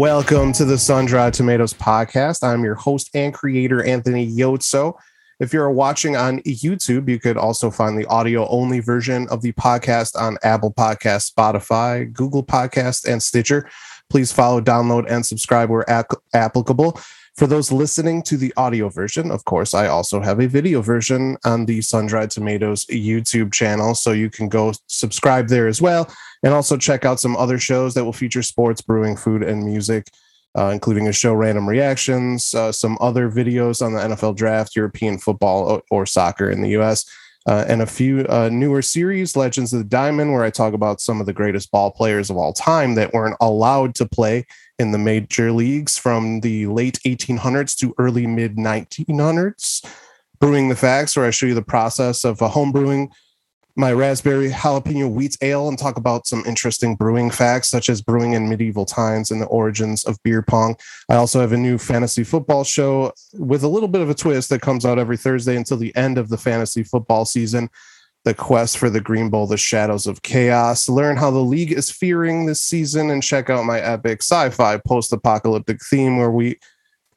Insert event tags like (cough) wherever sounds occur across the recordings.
Welcome to the Sun Dried Tomatoes podcast. I'm your host and creator, Anthony Iozzo. If you're watching on YouTube, you could also find the audio only version of the podcast on Apple Podcast, Spotify, Google Podcast, and Stitcher. Please follow, download, and subscribe where applicable. For those listening to the audio version, of course, I also have a video version on the Sun Dried Tomatoes YouTube channel. So you can go subscribe there as well. And also check out some other shows that will feature sports, brewing, food, and music, uh, including a show, Random Reactions, uh, some other videos on the NFL draft, European football, or, soccer in the US. Uh, and a few uh, newer series, Legends of the Diamond, where I talk about some of the greatest ball players of all time that weren't allowed to play in the major leagues from the late 1800s to early mid 1900s. Brewing the Facts, where I show you the process of a home brewing my raspberry jalapeno wheat ale and talk about some interesting brewing facts, such as brewing in medieval times and the origins of beer pong. I also have a new fantasy football show with a little bit of a twist that comes out every Thursday until the end of the fantasy football season the quest for the Green Bowl, the Shadows of Chaos. Learn how the league is fearing this season and check out my epic sci fi post apocalyptic theme where we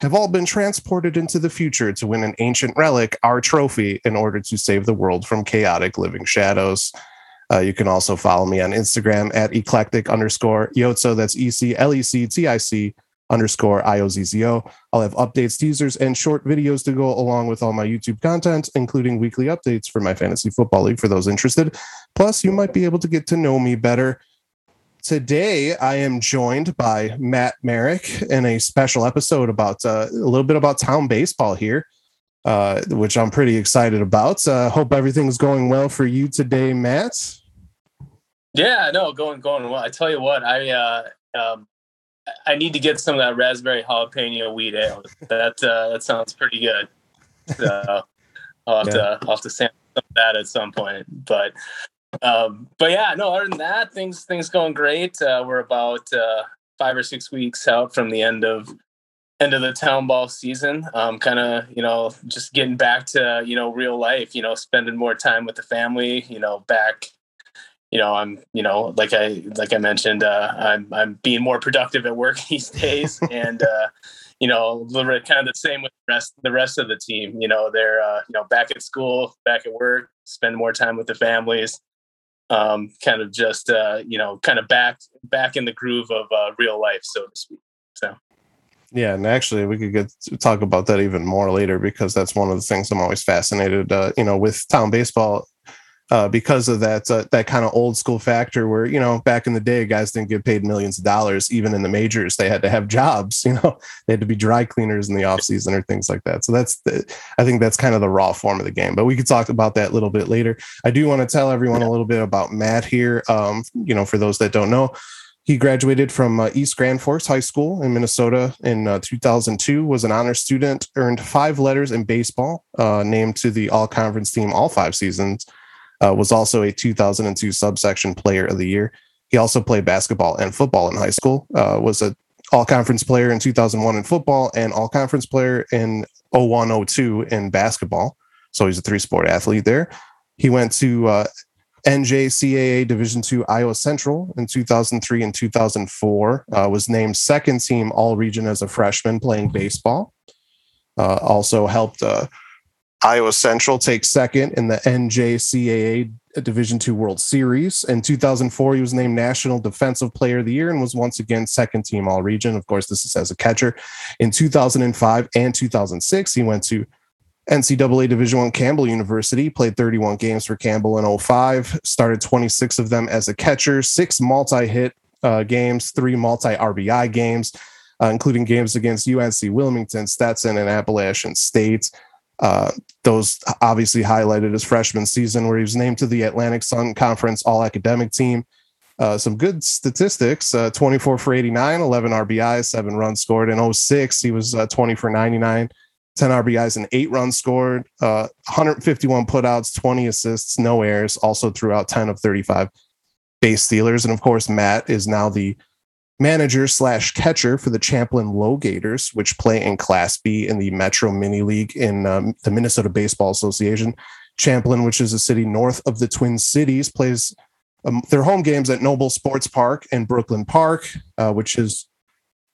have all been transported into the future to win an ancient relic, our trophy, in order to save the world from chaotic living shadows. Uh, you can also follow me on Instagram at eclectic underscore Iozzo. That's E C L E C T I C underscore IOZZO. I'll have updates, teasers, and short videos to go along with all my YouTube content, including weekly updates for my fantasy football league for those interested. Plus, you might be able to get to know me better. Today, I am joined by Matt Merrick in a special episode about uh, a little bit about town baseball here, uh, which I'm pretty excited about. Uh, hope everything's going well for you today, Matt. Yeah, no, going going well. I tell you what, I uh, um, I need to get some of that raspberry jalapeno wheat ale. That uh, that sounds pretty good. So I'll have (laughs) yeah. to I'll have to sample some of that at some point. But um, but yeah, no. Other than that, things things going great. Uh, we're about uh, five or six weeks out from the end of end of the town ball season. Um, kind of you know just getting back to you know real life. You know, spending more time with the family. You know, back you know i'm you know like i like i mentioned uh, i'm i'm being more productive at work (laughs) these days and uh, you know kind of the same with the rest the rest of the team you know they're uh, you know back at school back at work spend more time with the families um, kind of just uh, you know kind of back back in the groove of uh, real life so to speak so yeah, and actually, we could get talk about that even more later because that's one of the things I'm always fascinated. Uh, you know, with town baseball, uh, because of that uh, that kind of old school factor where you know back in the day guys didn't get paid millions of dollars even in the majors they had to have (laughs) jobs you know they had to be dry cleaners in the off season or things like that so that's the, i think that's kind of the raw form of the game but we could talk about that a little bit later i do want to tell everyone a little bit about matt here um, you know for those that don't know he graduated from uh, East Grand Forks High School in Minnesota in uh, 2002. Was an honor student. Earned five letters in baseball. Uh, named to the All Conference team all five seasons uh, was also a 2002 subsection player of the year. He also played basketball and football in high school. Uh, was a all conference player in 2001 in football and all conference player in 0102 in basketball. So he's a three sport athlete there. He went to uh, NJCAA Division II Iowa Central in 2003 and 2004. Uh, was named second team All Region as a freshman playing baseball. Uh, also helped uh, Iowa Central takes second in the NJCAA Division II World Series. In 2004, he was named National Defensive Player of the Year and was once again second team All Region. Of course, this is as a catcher. In 2005 and 2006, he went to NCAA Division One Campbell University, played 31 games for Campbell in 05, started 26 of them as a catcher, six multi-hit uh, games, three multi-RBI games, uh, including games against UNC Wilmington, Stetson, and Appalachian State. Uh, those obviously highlighted his freshman season, where he was named to the Atlantic Sun Conference All Academic Team. Uh, some good statistics uh, 24 for 89, 11 RBIs, seven runs scored. In 06, he was uh, 20 for 99, 10 RBIs, and eight runs scored, uh, 151 putouts, 20 assists, no errors, also throughout 10 of 35 base stealers. And of course, Matt is now the manager slash catcher for the Champlin Low Gators, which play in Class B in the Metro Mini League in um, the Minnesota Baseball Association. Champlin, which is a city north of the Twin Cities, plays um, their home games at Noble Sports Park in Brooklyn Park, uh, which is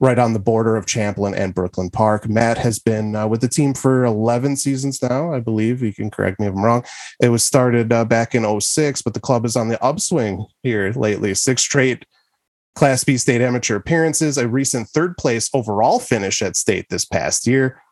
right on the border of Champlin and Brooklyn Park. Matt has been uh, with the team for 11 seasons now, I believe. You can correct me if I'm wrong. It was started uh, back in 06, but the club is on the upswing here lately. Six straight Class B state amateur appearances, a recent third place overall finish at state this past year.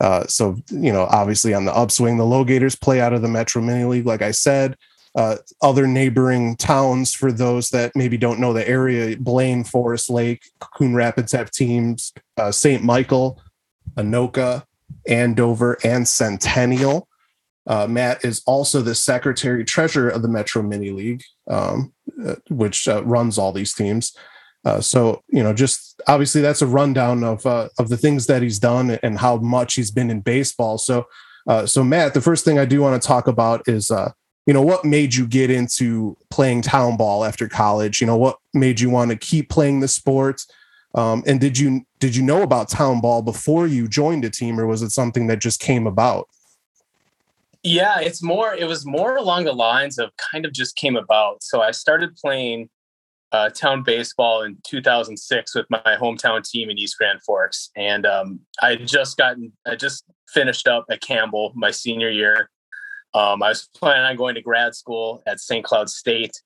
Uh, so, you know, obviously on the upswing, the Low Gators play out of the Metro Mini League, like I said. Uh, other neighboring towns, for those that maybe don't know the area, Blaine, Forest Lake, Coon Rapids have teams, uh, St. Michael, Anoka, Andover, and Centennial. Uh, Matt is also the secretary treasurer of the Metro Mini League, um, which uh, runs all these teams. Uh, so you know, just obviously that's a rundown of uh, of the things that he's done and how much he's been in baseball. So, uh, so Matt, the first thing I do want to talk about is you know what made you get into playing town ball after college. You know what made you want to keep playing the sport. Um, and did you did you know about town ball before you joined a team, or was it something that just came about? Yeah, it's more. It was more along the lines of kind of just came about. So I started playing uh, town baseball in 2006 with my hometown team in East Grand Forks, and um, I just gotten, I just finished up at Campbell my senior year. Um, I was planning on going to grad school at St. Cloud State,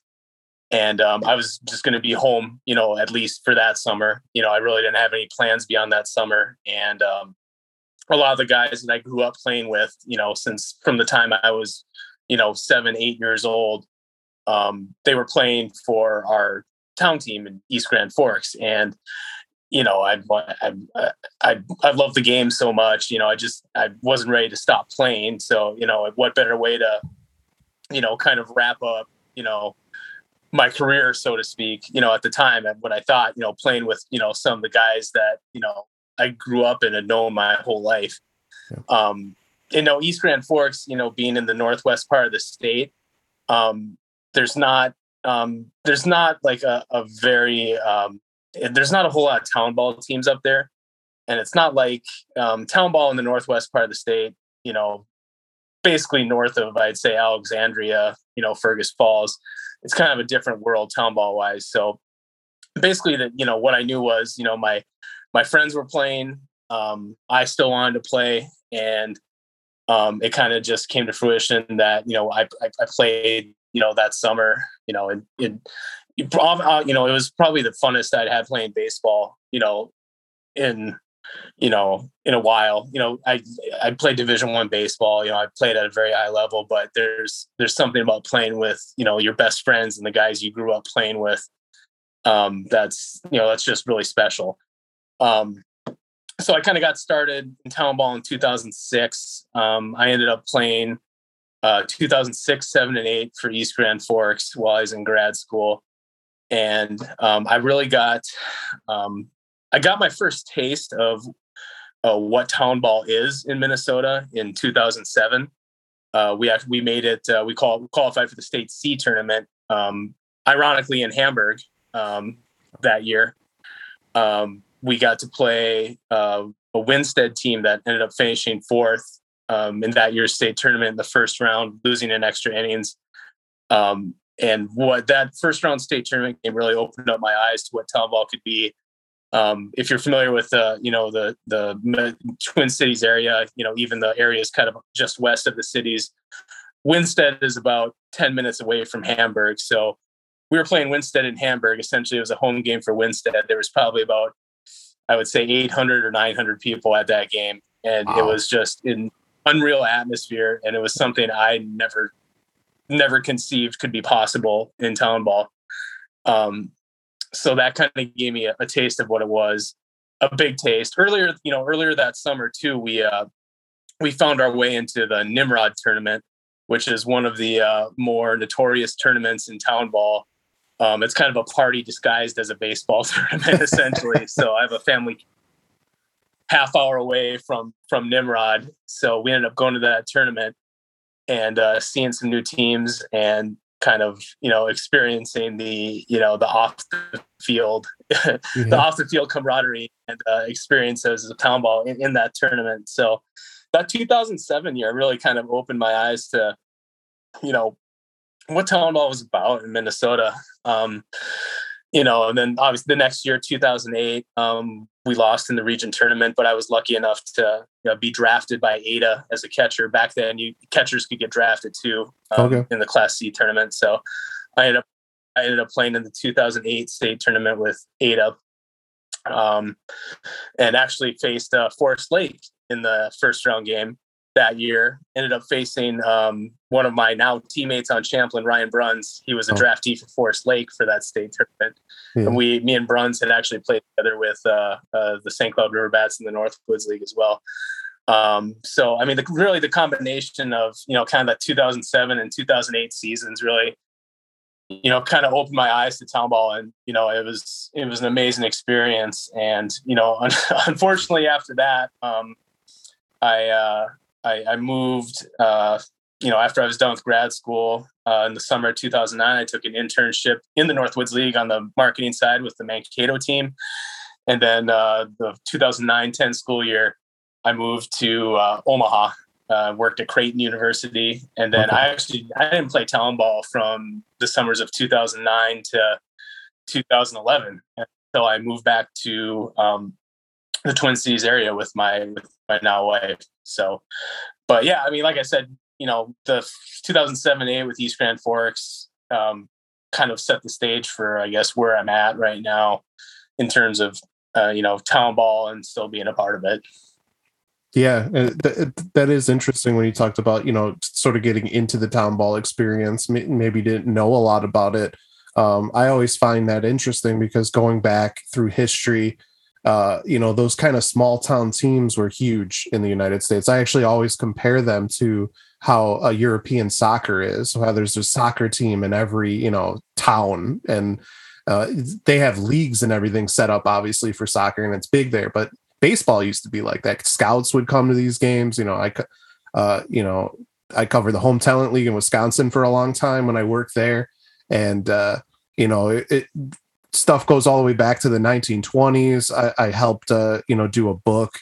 and um, I was just going to be home, you know, at least for that summer. You know, I really didn't have any plans beyond that summer, and um, a lot of the guys that I grew up playing with, you know, since from the time I was, you know, seven, eight years old, um, they were playing for our town team in East Grand Forks. And, you know, I, I, I, I love the game so much, you know, I just, I wasn't ready to stop playing. So, you know, what better way to, you know, kind of wrap up, you know, my career, so to speak, you know, at the time, and what I thought, you know, playing with, you know, some of the guys that, you know, I grew up in and known my whole life. Yeah. Um, you know, East Grand Forks, you know, being in the northwest part of the state, um, there's not um, there's not like a, a very um, there's not a whole lot of town ball teams up there, and it's not like um, town ball in the northwest part of the state. You know, basically north of I'd say Alexandria, you know, Fergus Falls. It's kind of a different world town ball wise. So basically, that you know what I knew was you know my my friends were playing. Um, I still wanted to play, and um, it kind of just came to fruition that you know I, I, I played you know that summer. You know, and it, uh, you know it was probably the funnest I'd had playing baseball. You know, in you know in a while. You know, I I played Division One baseball. You know, I played at a very high level, but there's there's something about playing with you know your best friends and the guys you grew up playing with. Um, that's you know that's just really special. Um, so I kind of got started in town ball in 2006. Um, I ended up playing uh, 2006, seven, and eight for East Grand Forks while I was in grad school, and um, I really got um, I got my first taste of uh, what town ball is in Minnesota in 2007. Uh, we actually, we made it. Uh, we call qualified for the state C tournament. Um, ironically, in Hamburg um, that year. Um, we got to play uh, a Winsted team that ended up finishing fourth um, in that year's state tournament in the first round, losing in extra innings. Um, and what that first round state tournament game really opened up my eyes to what town ball could be. Um, if you're familiar with uh, you know the the Twin Cities area, you know even the areas kind of just west of the cities, Winsted is about 10 minutes away from Hamburg. So we were playing Winsted in Hamburg. Essentially, it was a home game for Winsted. There was probably about I would say 800 or 900 people at that game, and wow. it was just an unreal atmosphere, and it was something I never, never conceived could be possible in town ball. Um, so that kind of gave me a, a, taste of what it was, a big taste. Earlier, you know, earlier that summer too, we uh, we found our way into the Nimrod tournament, which is one of the uh, more notorious tournaments in town ball um, it's kind of a party disguised as a baseball (laughs) tournament, essentially. so I have a family half hour away from from Nimrod, so we ended up going to that tournament and uh, seeing some new teams and kind of you know experiencing the you know the off the field (laughs) mm-hmm. the off the field camaraderie and uh, experiences of town ball in, in that tournament so that 2007 year really kind of opened my eyes to you know what ball was about in Minnesota. Um, you know, and then obviously the next year, 2008, um, we lost in the region tournament, but I was lucky enough to you know, be drafted by Ada as a catcher. Back then, you catchers could get drafted too um, okay. in the Class C tournament. So I ended up I ended up playing in the 2008 state tournament with Ada, um, and actually faced uh, Forest Lake in the first round game that year. Ended up facing um, one of my now teammates on Champlin, Ryan Bruns. He was a oh. draftee for Forest Lake for that state tournament, yeah. and we, me and Bruns, had actually played together with uh, uh, the St. Cloud River Bats in the Northwoods League as well. Um, so, I mean, the, really the combination of you know kind of that 2007 and 2008 seasons really you know kind of opened my eyes to town ball and you know it was it was an amazing experience and you know (laughs) unfortunately after that um, I, uh, I, I moved uh, you know after I was done with grad school uh, in the summer of 2009 I took an internship in the Northwoods League on the marketing side with the Mankato team. And then uh, the 2009-10 school year I moved to uh, Omaha uh, worked at Creighton University, and then okay. I actually I didn't play town ball from the summers of 2009 to 2011 until I moved back to um, the Twin Cities area with my with my now wife. So, but yeah, I mean, like I said, you know, the 2007 A with East Grand Forks um, kind of set the stage for I guess where I'm at right now in terms of uh, you know town ball and still being a part of it. Yeah, th- that is interesting when you talked about you know sort of getting into the town ball experience. Maybe didn't know a lot about it. Um, I always find that interesting because going back through history, uh, you know, those kind of small town teams were huge in the United States. I actually always compare them to how a European soccer is. How there's a soccer team in every you know town, and uh, they have leagues and everything set up obviously for soccer, and it's big there. But baseball used to be like that. Scouts would come to these games. You know, I, uh, you know, I covered the home talent league in Wisconsin for a long time when I worked there, and uh, you know, it, stuff goes all the way back to the 1920s. I, I helped, uh, you know, do a book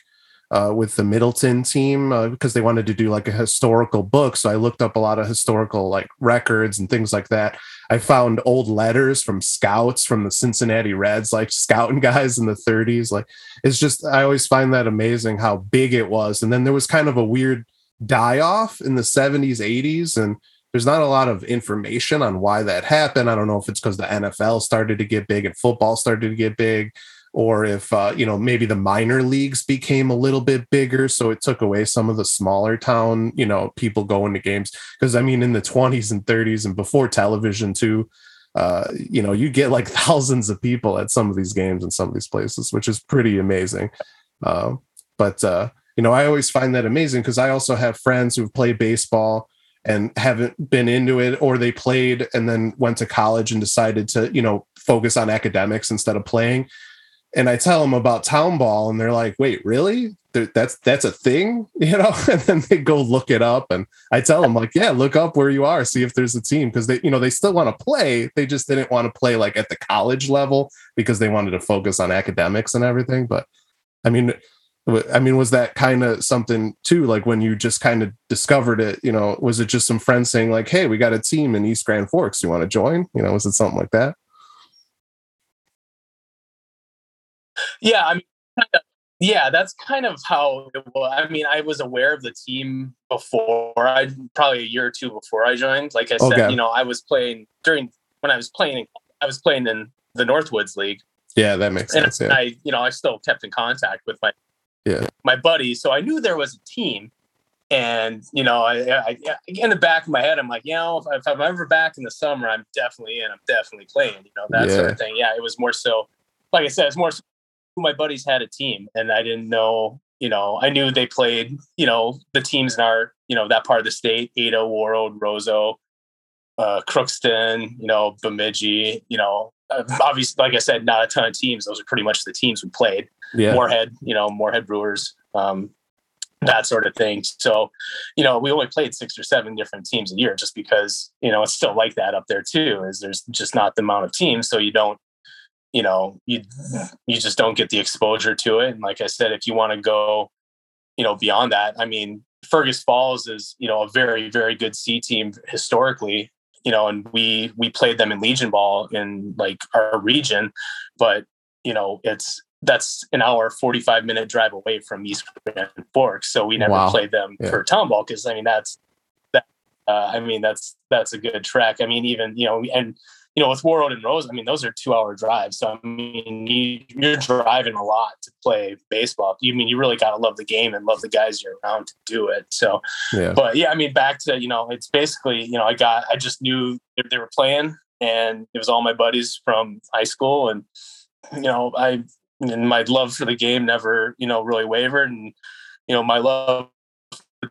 uh, with the Middleton team uh, because they wanted to do like a historical book. So I looked up a lot of historical like records and things like that. I found old letters from scouts from the Cincinnati Reds, like scouting (laughs) guys in the 30s. Like it's just I always find that amazing how big it was. And then there was kind of a weird die off in the 70s, 80s, and there's not a lot of information on why that happened. I don't know if it's because the NFL started to get big and football started to get big or if uh, you know maybe the minor leagues became a little bit bigger. So it took away some of the smaller town you know people going to games. Because i mean in the 20s and 30s and before television too uh, you know you get like (laughs) thousands of people at some of these games in some of these places which is pretty amazing. Uh, but uh, you know i always find that amazing because i also have friends who've played baseball and haven't been into it or they played and then went to college and decided to you know focus on academics instead of playing and I tell them about town ball, and they're like, "Wait, really? That's that's a thing?" (laughs) You know? And then they go look it up, and I tell them like, "Yeah, look up where you are, see if there's a team," because they, you know, they still want to play. They just didn't want to play like at the college level because they wanted to focus on academics and everything. But I mean, I mean, was that kind of something too? Like when you just kind of discovered it, you know, was it just some friends saying like, "Hey, we got a team in East Grand Forks. You want to join?" You know, was it something like that? Yeah, I mean, yeah, that's kind of how it was. I mean, I was aware of the team before I probably a year or two before I joined. Like I said, okay. you know, I was playing during when I was playing. I was playing in the Northwoods League. Yeah, that makes and sense. Yeah. I, you know, I still kept in contact with my yeah my buddies, so I knew there was a team. And you know, I, I, in the back of my head, I'm like, you know, if, if, I'm ever back in the summer, I'm definitely in. I'm definitely playing. You know, that yeah. sort of thing. Yeah, it was more so, like I said, it's more so my buddies had a team and I didn't know, you know, I knew they played, you know, the teams in our, you know, that part of the state, Ada, Warroad, Roseau, uh, Crookston, you know, Bemidji, you know, uh, obviously, like I said, not a ton of teams. Those are pretty much the teams we played. Yeah. Moorhead, you know, Moorhead Brewers, um, that sort of thing. So, you know, we only played six or seven different teams a year just because, you know, it's still like that up there too, is there's just not the amount of teams. So you don't you know you you just don't get the exposure to it and like i said if you want to go you know beyond that i mean fergus falls is you know a very very good c team historically you know, and we we played them in Legion Ball in like our region, but you know, it's that's an hour 45 minute drive away from East Grand Forks. So we never wow. played them yeah. for town ball because I mean that's that uh, I mean that's that's a good track. I mean, even you know, and you know, with Warroad and Rose, I mean, those are two hour drives. So, I mean, you, are driving a lot to play baseball. You I mean you really got to love the game and love the guys you're around to do it. So, yeah. but yeah, I mean, back to, you know, it's basically, you know, I got, I just knew if they were playing and it was all my buddies from high school. And, you know, I, and my love for the game never, you know, really wavered. And, you know, my love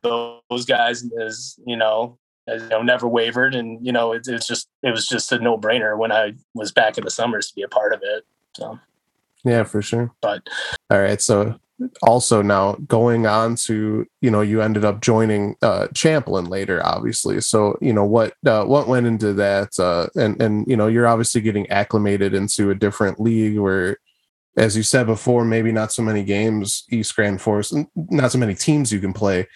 for those guys is, you know, you know, never wavered. And, you know, it, it's just, it was just a no brainer when I was back in the summers to be a part of it. So, yeah, for sure. But, all right. So, also now going on to you know you ended up joining uh champlin later obviously so you know what uh, what went into that uh and and you know you're obviously getting acclimated into a different league where as you said before maybe not so many games east grand Forks, not so many teams you can play.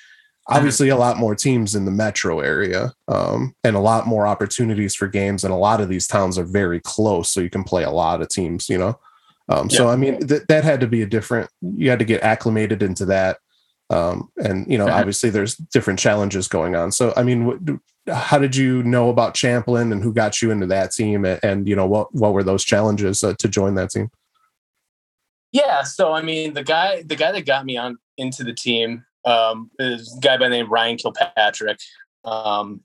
Obviously a lot more teams in the metro area um, and a lot more opportunities for games and a lot of these towns are very close so you can play a lot of teams you know? Um, so i mean th- that had to be a different you had to get acclimated into that um, and you know uh-huh. obviously there's different challenges going on. So i mean w- how did you know about champlin and who got you into that team and, and you know what what were those challenges uh, to join that team yeah so i mean the guy the guy that got me on into the team um, is a guy by the name Ryan Kilpatrick. Um,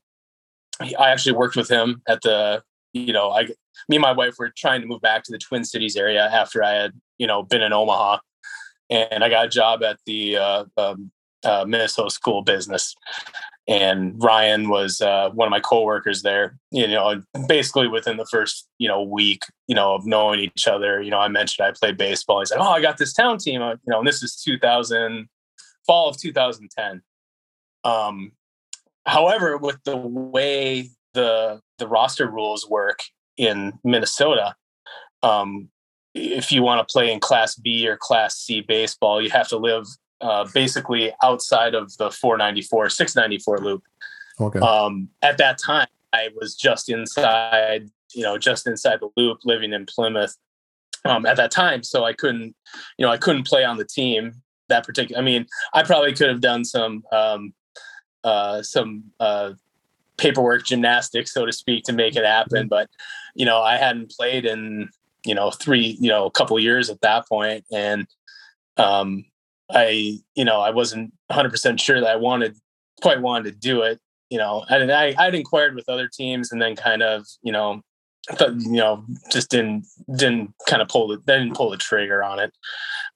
he, I actually worked with him at the, you know, I, me and my wife were trying to move back to the Twin Cities area after I had, you know, been in Omaha, and I got a job at the uh, um, uh, Minnesota School Business. And Ryan was uh, one of my coworkers there. You know, basically within the first you know week, you know, of knowing each other. You know, I mentioned I played baseball. He's like, "Oh, I got this town team." You know, and this is 2000 fall of 2010. Um, however, with the way the the roster rules work in Minnesota, um, if you want to play in Class B or Class C baseball, you have to live uh, basically outside of the 494, 694 loop. Okay. Um, at that time, I was just inside, you know, just inside the loop, living in Plymouth. Um, at that time, so I couldn't, you know, I couldn't play on the team that particular. I mean, I probably could have done some um, uh, some uh, paperwork gymnastics, so to speak, to make it happen. But you know, I hadn't played in you know three you know a couple years at that point, and um, I you know I wasn't 100 percent sure that I wanted quite wanted to do it. You know, and I I'd inquired with other teams, and then kind of you know thought, you know just didn't didn't kind of pull the didn't pull the trigger on it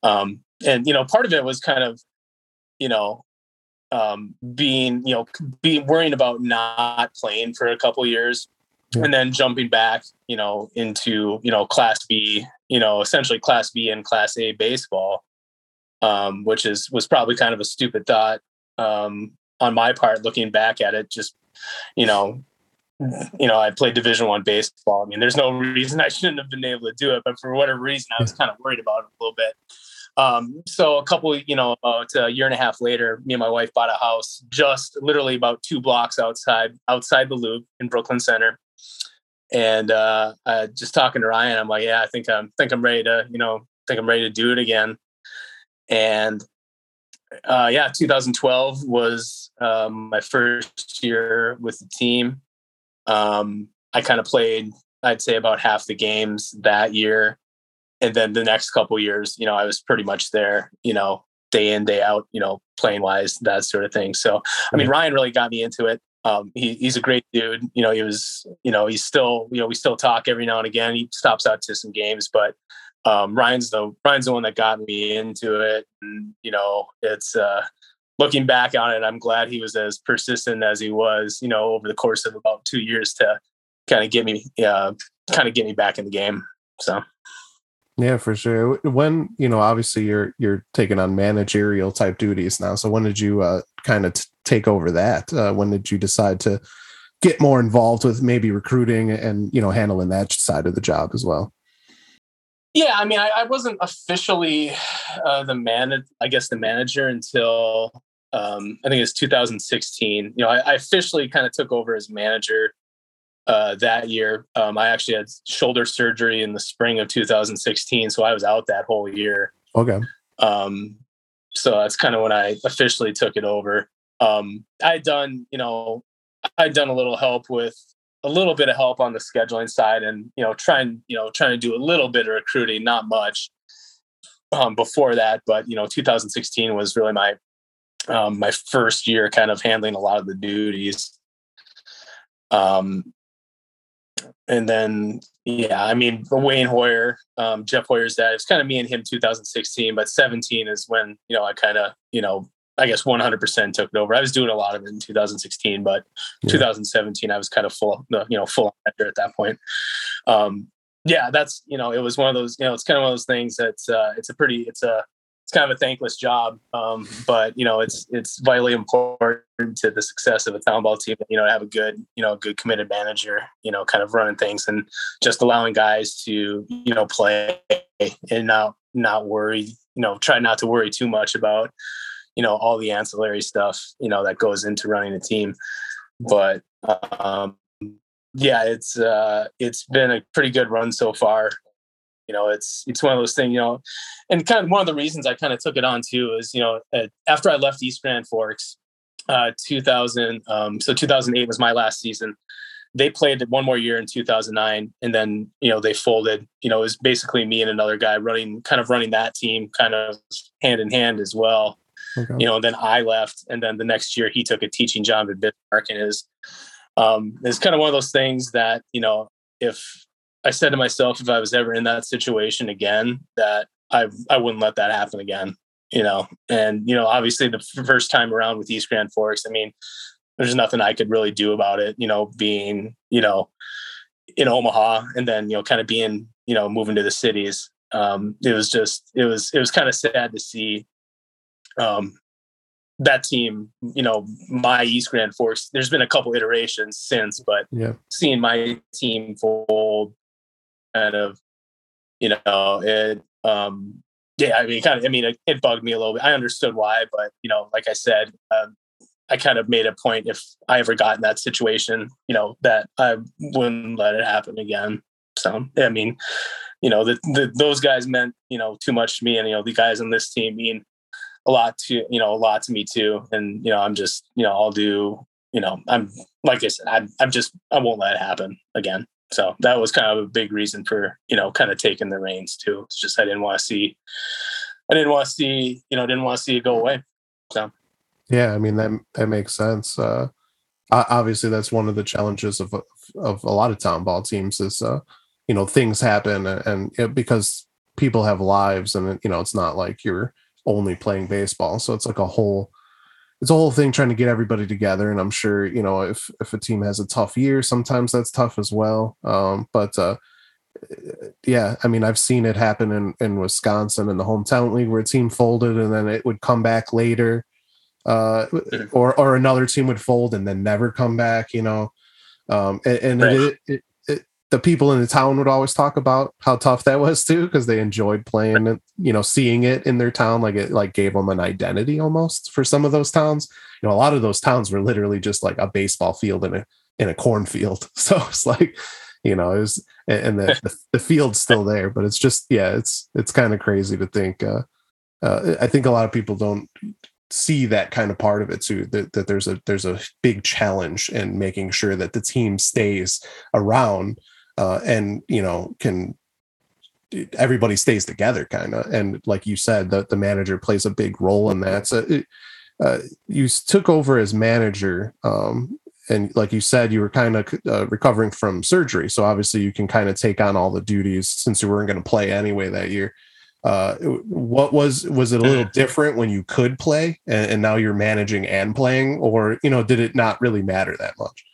um and you know part of it was kind of you know um being you know being worrying about not playing for a couple years and then jumping back you know into you know class b you know essentially class b and class a baseball um which is was probably kind of a stupid thought um on my part looking back at it just you know you know, I played Division One baseball. I mean, there's no reason I shouldn't have been able to do it, but for whatever reason, I was kind of worried about it a little bit. Um, so a couple, you know, about a year and a half later, me and my wife bought a house just literally about two blocks outside outside the Loop in Brooklyn Center. And uh, uh, just talking to Ryan, I'm like, yeah, I think I'm think I'm ready to, you know, think I'm ready to do it again. And uh, yeah, 2012 was um, my first year with the team. Um, I kind of played, I'd say, about half the games that year, and then the next couple years, you know, I was pretty much there, you know, day in day out, you know, playing wise, that sort of thing. So, I mean, Ryan really got me into it. Um, he, he's a great dude. You know, he was, you know, he's still, you know, we still talk every now and again. He stops out to some games, but um, Ryan's the Ryan's the one that got me into it. And you know, it's uh, looking back on it, I'm glad he was as persistent as he was, you know, over the course of about two years to kind of get me, uh, kind of get me back in the game. So. Yeah, for sure. When you know, obviously, you're you're taking on managerial type duties now. So when did you uh, kind of t- take over that? Uh, when did you decide to get more involved with maybe recruiting and you know handling that side of the job as well? Yeah, I mean, I, I wasn't officially uh, the man, I guess, the manager until um, I think it was 2016. You know, I, I officially kind of took over as manager uh, that year. Um, I actually had shoulder surgery in the spring of 2016, so I was out that whole year. Okay. Um, so that's kind of when I officially took it over. Um, I had done, you know, I'd done a little help with a little bit of help on the scheduling side, and you know, trying, you know, trying to do a little bit of recruiting, not much. Um, before that, but you know, 2016 was really my um, my first year, kind of handling a lot of the duties. Um, and then yeah, I mean Wayne Hoyer, um, Jeff Hoyer's dad. It's kind of me and him 2016, but 17 is when you know I kind of you know I guess 100% took it over. I was doing a lot of it in 2016, but yeah. 2017 I was kind of full you know full at that point. Um, yeah, that's you know it was one of those you know it's kind of one of those things that's uh, it's a pretty it's a it's kind of a thankless job, um, but you know it's it's vitally important to the success of a town ball team. You know, to have a good you know good committed manager, you know, kind of running things and just allowing guys to you know play and not not worry. You know, try not to worry too much about you know all the ancillary stuff you know that goes into running a team. But um, yeah, it's uh, it's been a pretty good run so far. You know it's it's one of those things you know and kind of one of the reasons i kind of took it on too is you know after i left east grand forks uh 2000 um so 2008 was my last season. They played one more year in 2009 and then you know they folded. You know it was basically me and another guy running kind of running that team kind of hand in hand as well okay. you know then i left and then the next year he took a teaching job at bismarck and is um it's kind of one of those things that you know if I said to myself, if I was ever in that situation again, that I I wouldn't let that happen again. You know, and you know, obviously the first time around with East Grand Forks, I mean, there's nothing I could really do about it. You know, being you know in Omaha and then you know kind of being you know moving to the cities. Um, it was just it was it was kind of sad to see um, that team, you know, my East Grand Forks, there's been a couple iterations since, but yeah. seeing my team fold kind of, you know, it, um, yeah, I mean, kind of, I mean, it, it, bugged me a little bit. I understood why, but, you know, like I said, um, I kind of made a point if I ever got in that situation, you know, that I wouldn't let it happen again. So, I mean, you know, the, the, those guys meant, you know, too much to me. And, you know, the guys on this team mean a lot to, you know, a lot to me too. And, you know, I'm just, you know, I'll do, you know, I'm, like I said, I'm, I'm just, I won't let it happen again. So that was kind of a big reason for, you know, kind of taking the reins too. It's just I didn't want to see I didn't want to see, you know, didn't want to see it go away. So yeah, I mean that that makes sense. Uh obviously that's one of the challenges of of a lot of town ball teams is uh you know things happen and, and it, because people have lives and you know it's not like you're only playing baseball. So it's like a whole it's a whole thing trying to get everybody together. And i'm sure you know if if a team has a tough year sometimes that's tough as well. Um, but uh, yeah i mean i've seen it happen in in wisconsin in the home talent league where a team folded and then it would come back later uh, or or another team would fold and then never come back you know? Um, and, and right. it, it, the people in the town would always talk about how tough that was too because they enjoyed playing it you know seeing it in their town like it like gave them an identity almost for some of those towns. You know a lot of those towns were literally just like a baseball field in a in a cornfield. (laughs) So it's like you know it was and the, the, the field's still there but it's just yeah it's it's kind of crazy to think uh, uh, i think a lot of people don't see that kind of part of it too that, that there's a there's a big challenge in making sure that the team stays around uh, and you know can everybody stays together kind of and like you said that the manager plays a big role in that. So it, uh, you took over as manager um, and like you said you were kind of uh, recovering from surgery. So obviously you can kind of take on all the duties since you weren't going to play anyway that year. Uh, what was was it a little different when you could play and, and now you're managing and playing? Or you know did it not really matter that much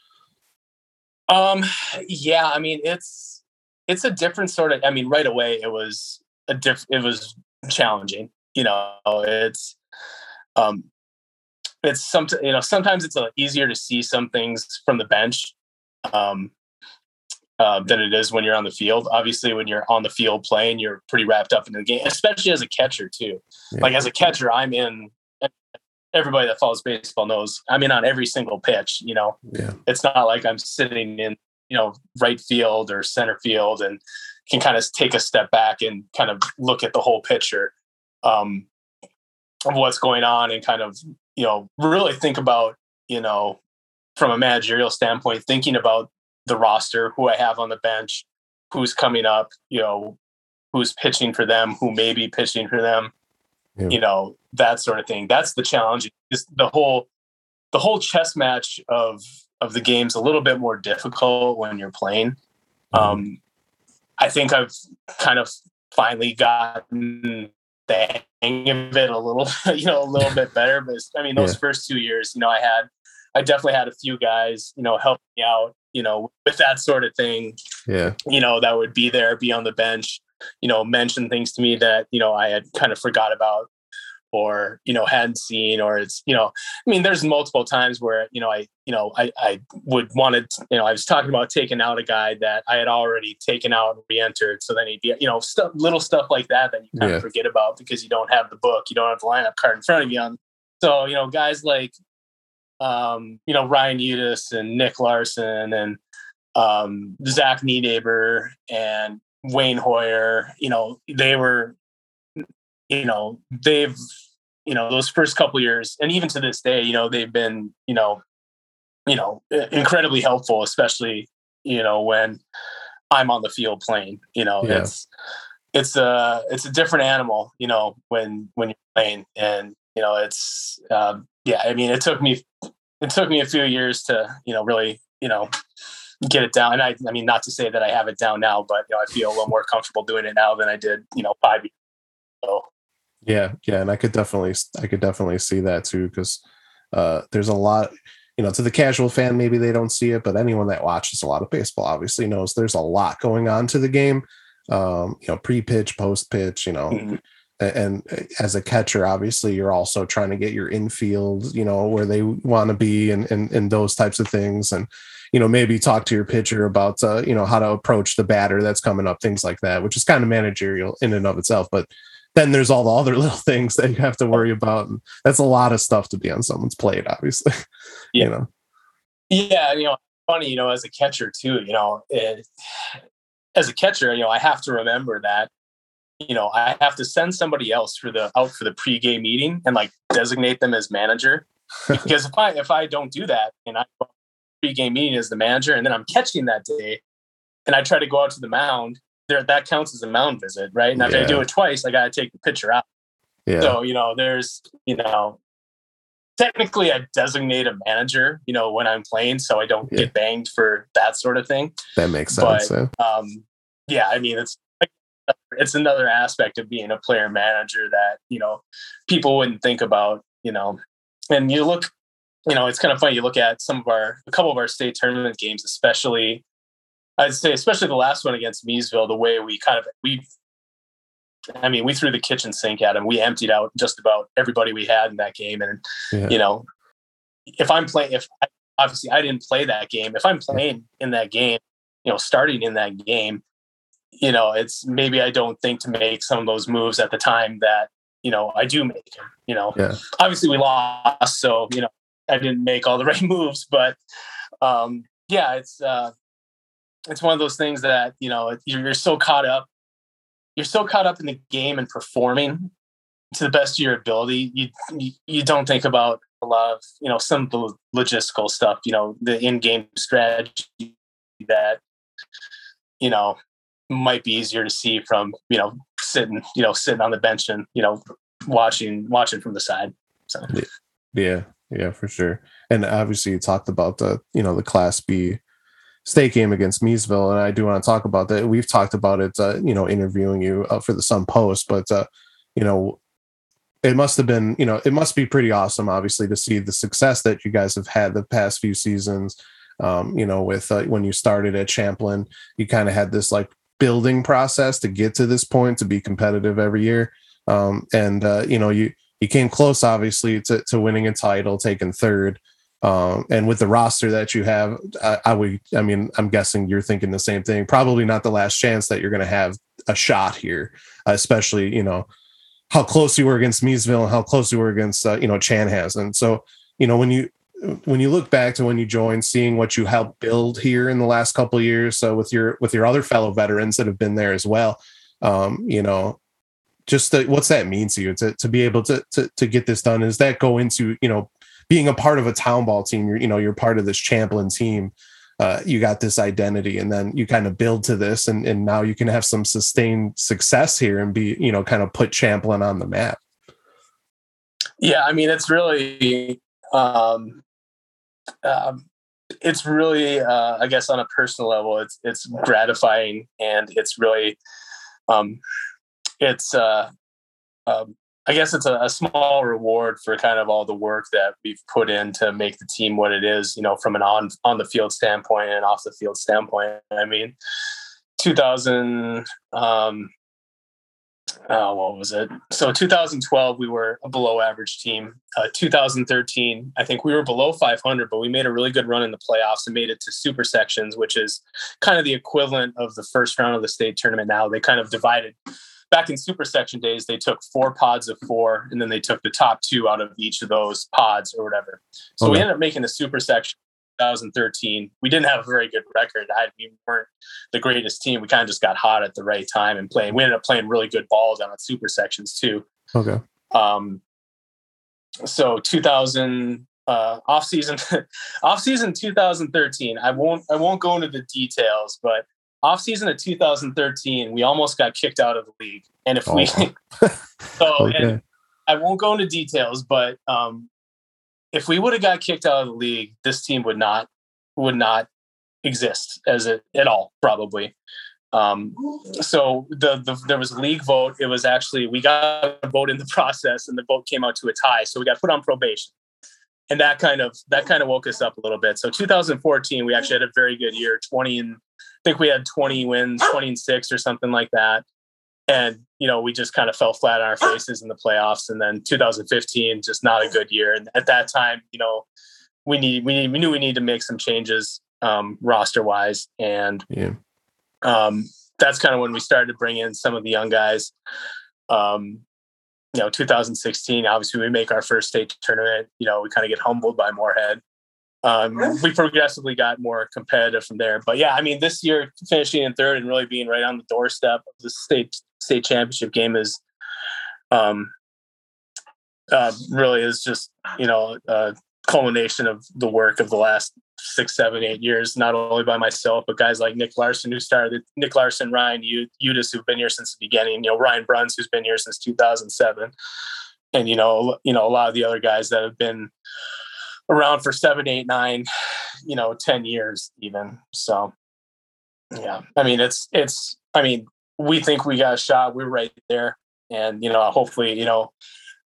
um, yeah, I mean, it's it's a different sort of. I mean, right away it was a diff. It was challenging. You know, it's um, it's some. You know, sometimes it's uh, easier to see some things from the bench. Um, uh, than it is when you're on the field. Obviously, when you're on the field playing, you're pretty wrapped up in the game, especially as a catcher too. Yeah. Like as a catcher, I'm in everybody that follows baseball knows I'm in on every single pitch. You know, yeah. it's not like I'm sitting in you know, right field or center field and can kind of take a step back and kind of look at the whole picture um, of what's going on and kind of, you know, really think about, you know, from a managerial standpoint, thinking about the roster, who I have on the bench, who's coming up, you know, who's pitching for them, who may be pitching for them, yeah. you know, that sort of thing. That's the challenge. Is the whole the whole chess match of of the game's a little bit more difficult when you're playing. Mm-hmm. Um, I think I've kind of finally gotten the hang of it a little, (laughs) you know, a little bit better. But I mean, those yeah. first two years, you know, I had, I definitely had a few guys, you know, help me out, you know, with that sort of thing. Yeah. You know, that would be there, be on the bench, you know, mention things to me that, you know, I had kind of forgot about or you know hadn't seen or it's you know i mean there's multiple times where you know i you know i i would wanted you know i was talking about taking out a guy that i had already taken out and re-entered so then he'd be you know stuff little stuff like that that you kind yeah. of forget about because you don't have the book you don't have the lineup card in front of you on so you know guys like um you know ryan udis and nick larson and um zach Nienaber and wayne hoyer you know they were you know they've you know those first couple years and even to this day you know they've been you know you know incredibly helpful especially you know when i'm on the field playing you know yeah. it's it's a it's a different animal you know when when you're playing and you know it's um, yeah i mean it took me it took me a few years to you know really you know get it down and i i mean not to say that i have it down now but you know i feel a little more comfortable doing it now than i did you know five years ago yeah, yeah, and I could definitely, I could definitely see that too, because uh, there's a lot, you know, to the casual fan, maybe they don't see it, but anyone that watches a lot of baseball obviously knows there's a lot going on to the game. Um, you know, pre-pitch, post-pitch, you know, mm-hmm. And, and as a catcher, obviously, you're also trying to get your infield, you know, where they want to be, and, and and those types of things, and you know, maybe talk to your pitcher about, uh, you know, how to approach the batter that's coming up, things like that, which is kind of managerial in and of itself, but then there's all the other (laughs) little things that you have to worry about. And that's a lot of stuff to be on someone's plate, obviously. (laughs) Yeah. you know. Yeah, you know, funny, you know, as a catcher too, you know, it, as a catcher, you know, I have to remember that, you know, I have to send somebody else for the out for the pregame meeting and like designate them as manager. (laughs) because if I if I don't do that and I pregame meeting as the manager and then I'm catching that day and I try to go out to the mound there that counts as a mound visit, right? And if. I do it twice, I got to take the pitcher out. Yeah. So you know, there's you know, technically I designate a manager, you know, when I'm playing, so I don't yeah. get banged for that sort of thing. That makes sense. But, yeah. Um, yeah, I mean, it's it's another aspect of being a player manager that you know people wouldn't think about, you know. And you look, you know, it's kind of funny. You look at some of our a couple of our state tournament games, especially I'd say, especially the last one against Miesville, the way we kind of we, I mean, we threw the kitchen sink at him We emptied out just about everybody we had in that game, and yeah. you know, if I'm playing, if I, obviously I didn't play that game, if I'm playing in that game, you know, starting in that game, you know, it's maybe I don't think to make some of those moves at the time that you know I do make. You know, yeah. obviously we lost, so you know I didn't make all the (laughs) right moves, but um, yeah, it's uh, it's one of those things that you know you're, you're so caught up you're so caught up in the game and performing to the best of your ability you, you you, don't think about a lot of you know some of the logistical stuff you know the in-game strategy that you know might be easier to see from you know sitting you know sitting on the bench and you know watching watching from the side so yeah yeah for sure and obviously you talked about the you know the class b state game against Miesville, and I do want to talk about that. We've talked about it, uh, you know, interviewing you uh, for the Sun Post, but uh, you know, it must have been, you know, it must be pretty awesome, obviously, to see the success that you guys have had the past few seasons. Um, you know, with uh, when you started at Champlin, you kind of had this like building process to get to this point to be competitive every year, um, and uh, you know, you you came close, obviously, to, to winning a title, taking third. Um, and with the roster that you have, I, I, would, I mean, I'm guessing you're thinking the same thing. Probably not the last chance that you're going to have a shot here, especially, you know, how close you were against Miesville and how close you were against, uh, you know, Chanhassen. So, you know, when you, when you look back to when you joined, seeing what you helped build here in the last couple of years, so with your with your other fellow veterans that have been there as well, um, you know, just the, what's that mean to you to, to be able to, to to get this done? Is that go into you know being a part of a town ball team? You're you know you're part of this Champlin team. Uh, you got this identity, and then you kind of build to this, and and now you can have some sustained success here and be you know kind of put Champlin on the map. Yeah, I mean it's really um, um, it's really, uh, I guess, on a personal level, it's it's gratifying and it's really, um, it's, uh, um, I guess, it's a, a, small reward for kind of all the work that we've put in to make the team what it is. You know, from an on on the field standpoint and off the field standpoint. I mean, 2000. Um, uh, what was it? So 2012, we were a below average team. Uh, 2013, I think we were below 500, but we made a really good run in the playoffs and made it to super sections, which is kind of the equivalent of the first round of the state tournament. Now they kind of divided. Back in super section days, they took four pods of four, and then they took the top two out of each of those pods or whatever. So okay. we ended up making the super section 2013. We didn't have a very good record. I, we weren't the greatest team. We kind of just got hot at the right time and playing. We ended up playing really good balls down at super sections too. Okay. Um, so 2000 uh, off season, (laughs) off season 2013. I won't I won't go into the details, but off season of 2013, we almost got kicked out of the league. And if oh. we (laughs) so (laughs) okay. and I won't go into details, but um, if we would have got kicked out of the league, this team would not would not exist as it at all probably. Um, so the, the there was a league vote. It was actually we got a vote in the (laughs) process, and the vote came out to a tie. So we got put on probation, and that kind of that kind of woke us up a little bit. So 2014, we actually had a very good year. 20 and I think we had 20 wins, 20 and six or something like that and you know we just kind of fell flat on our faces in the playoffs and then 2015 just not a good year. And at that time you know we need we need we knew we need to make some changes um, roster wise and yeah. um, that's kind of when we started to bring in some of the young guys. Um, you know 2016 obviously we make our first state tournament you know we kind of get humbled by moorhead. Um, we progressively got more competitive from there. But yeah, I mean, this year finishing in third and really being right on the doorstep of the state state championship game is um, uh, really is just you know a culmination of the work of the last six, seven, eight years, not only by myself, but guys like Nick Larson, who started Nick Larson, Ryan Udis, who've been here since the beginning, you know, Ryan Bruns, who's been here since 2007. And, you know, you know, a lot of the other guys that have been around for seven, eight, nine, you know, 10 years even. So yeah, I mean, it's, it's, I mean, we think we got a shot. We're right there. And, you know, hopefully, you know,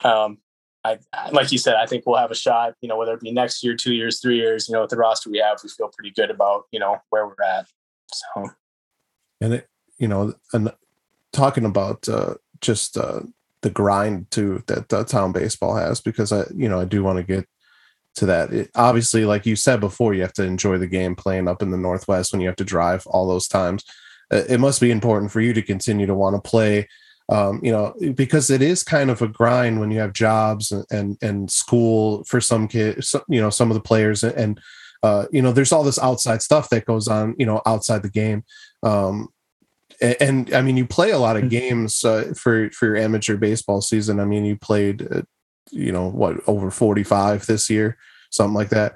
um, I, like you said, I think we'll have a shot, you know, whether it be next year, two years, three years, you know, with the roster we have, we feel pretty good about, you know, where we're at. So, and it, you know, and talking about uh, just uh, the grind too that uh, town baseball has, because I, you know, I do want to get to that. It, obviously, like you said before, you have to enjoy the game playing up in the Northwest when you have to drive all those times. Uh, it must be important for you to continue to want to play um, you know, because it is kind of a grind when you have jobs and and, and school for some kids, you know, some of the players, and uh, you know, there's all this outside stuff that goes on, you know, outside the game. Um, and, and I mean, you play a lot of mm-hmm. games uh, for for your amateur baseball season. I mean, you played, uh, you know, what over 45 this year, something like that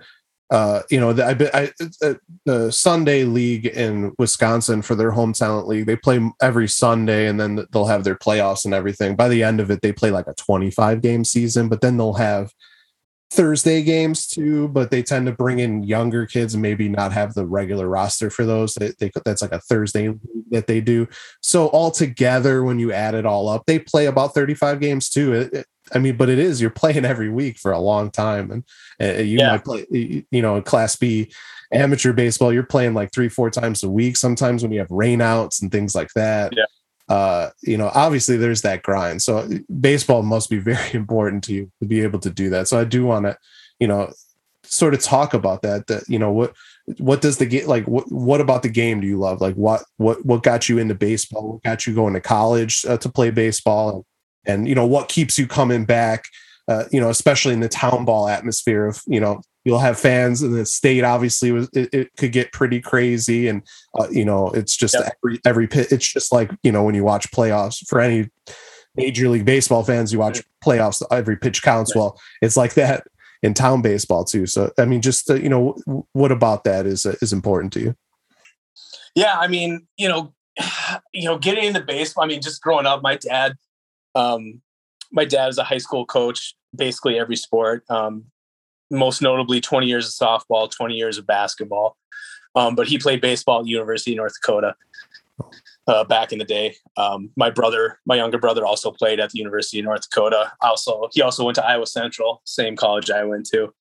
uh, you know, the, I, I, uh, the Sunday League in Wisconsin for their home talent league, they play every Sunday and then they'll have their playoffs and everything. By the end of it, they play like a 25 game season, but then they'll have Thursday games too, but they tend to bring in younger kids and maybe not have the regular roster for those. They, they that's like a Thursday that they do. So all together, when you add it all up, they play about 35 games too. It, it, I mean, but it is you're playing every week for a long time, and uh, you yeah. might play, you know, Class B amateur baseball. You're playing like three, four times a week. Sometimes when you have rainouts and things like that. Yeah uh, you know, obviously there's that grind. So baseball must be (laughs) very important to you to be able to do that. So I do want to, you know, sort of talk about that. That you know what what does the game like? What what about the game do you love? Like what what what got you into baseball? What got you going to college uh, to play baseball? And, you know what keeps you coming back? Uh, you know, especially in the town ball atmosphere of you know you'll have fans in the state obviously was it, it could get pretty crazy and uh, you know it's just yep. every every pit it's just like you know when you watch playoffs for any major league baseball fans you watch playoffs every pitch counts well it's like that in town baseball too so i mean just uh, you know what about that is uh, is important to you yeah i mean you know (sighs) you know getting into baseball i mean just growing up my dad um my dad is a high school coach basically every sport um most notably 20 years of softball, 20 years of basketball. Um, but he played baseball at University of North Dakota uh, back in the day. Um, my brother, my younger brother, also played at the University of North Dakota. Also, he also went to Iowa Central, same college I went to.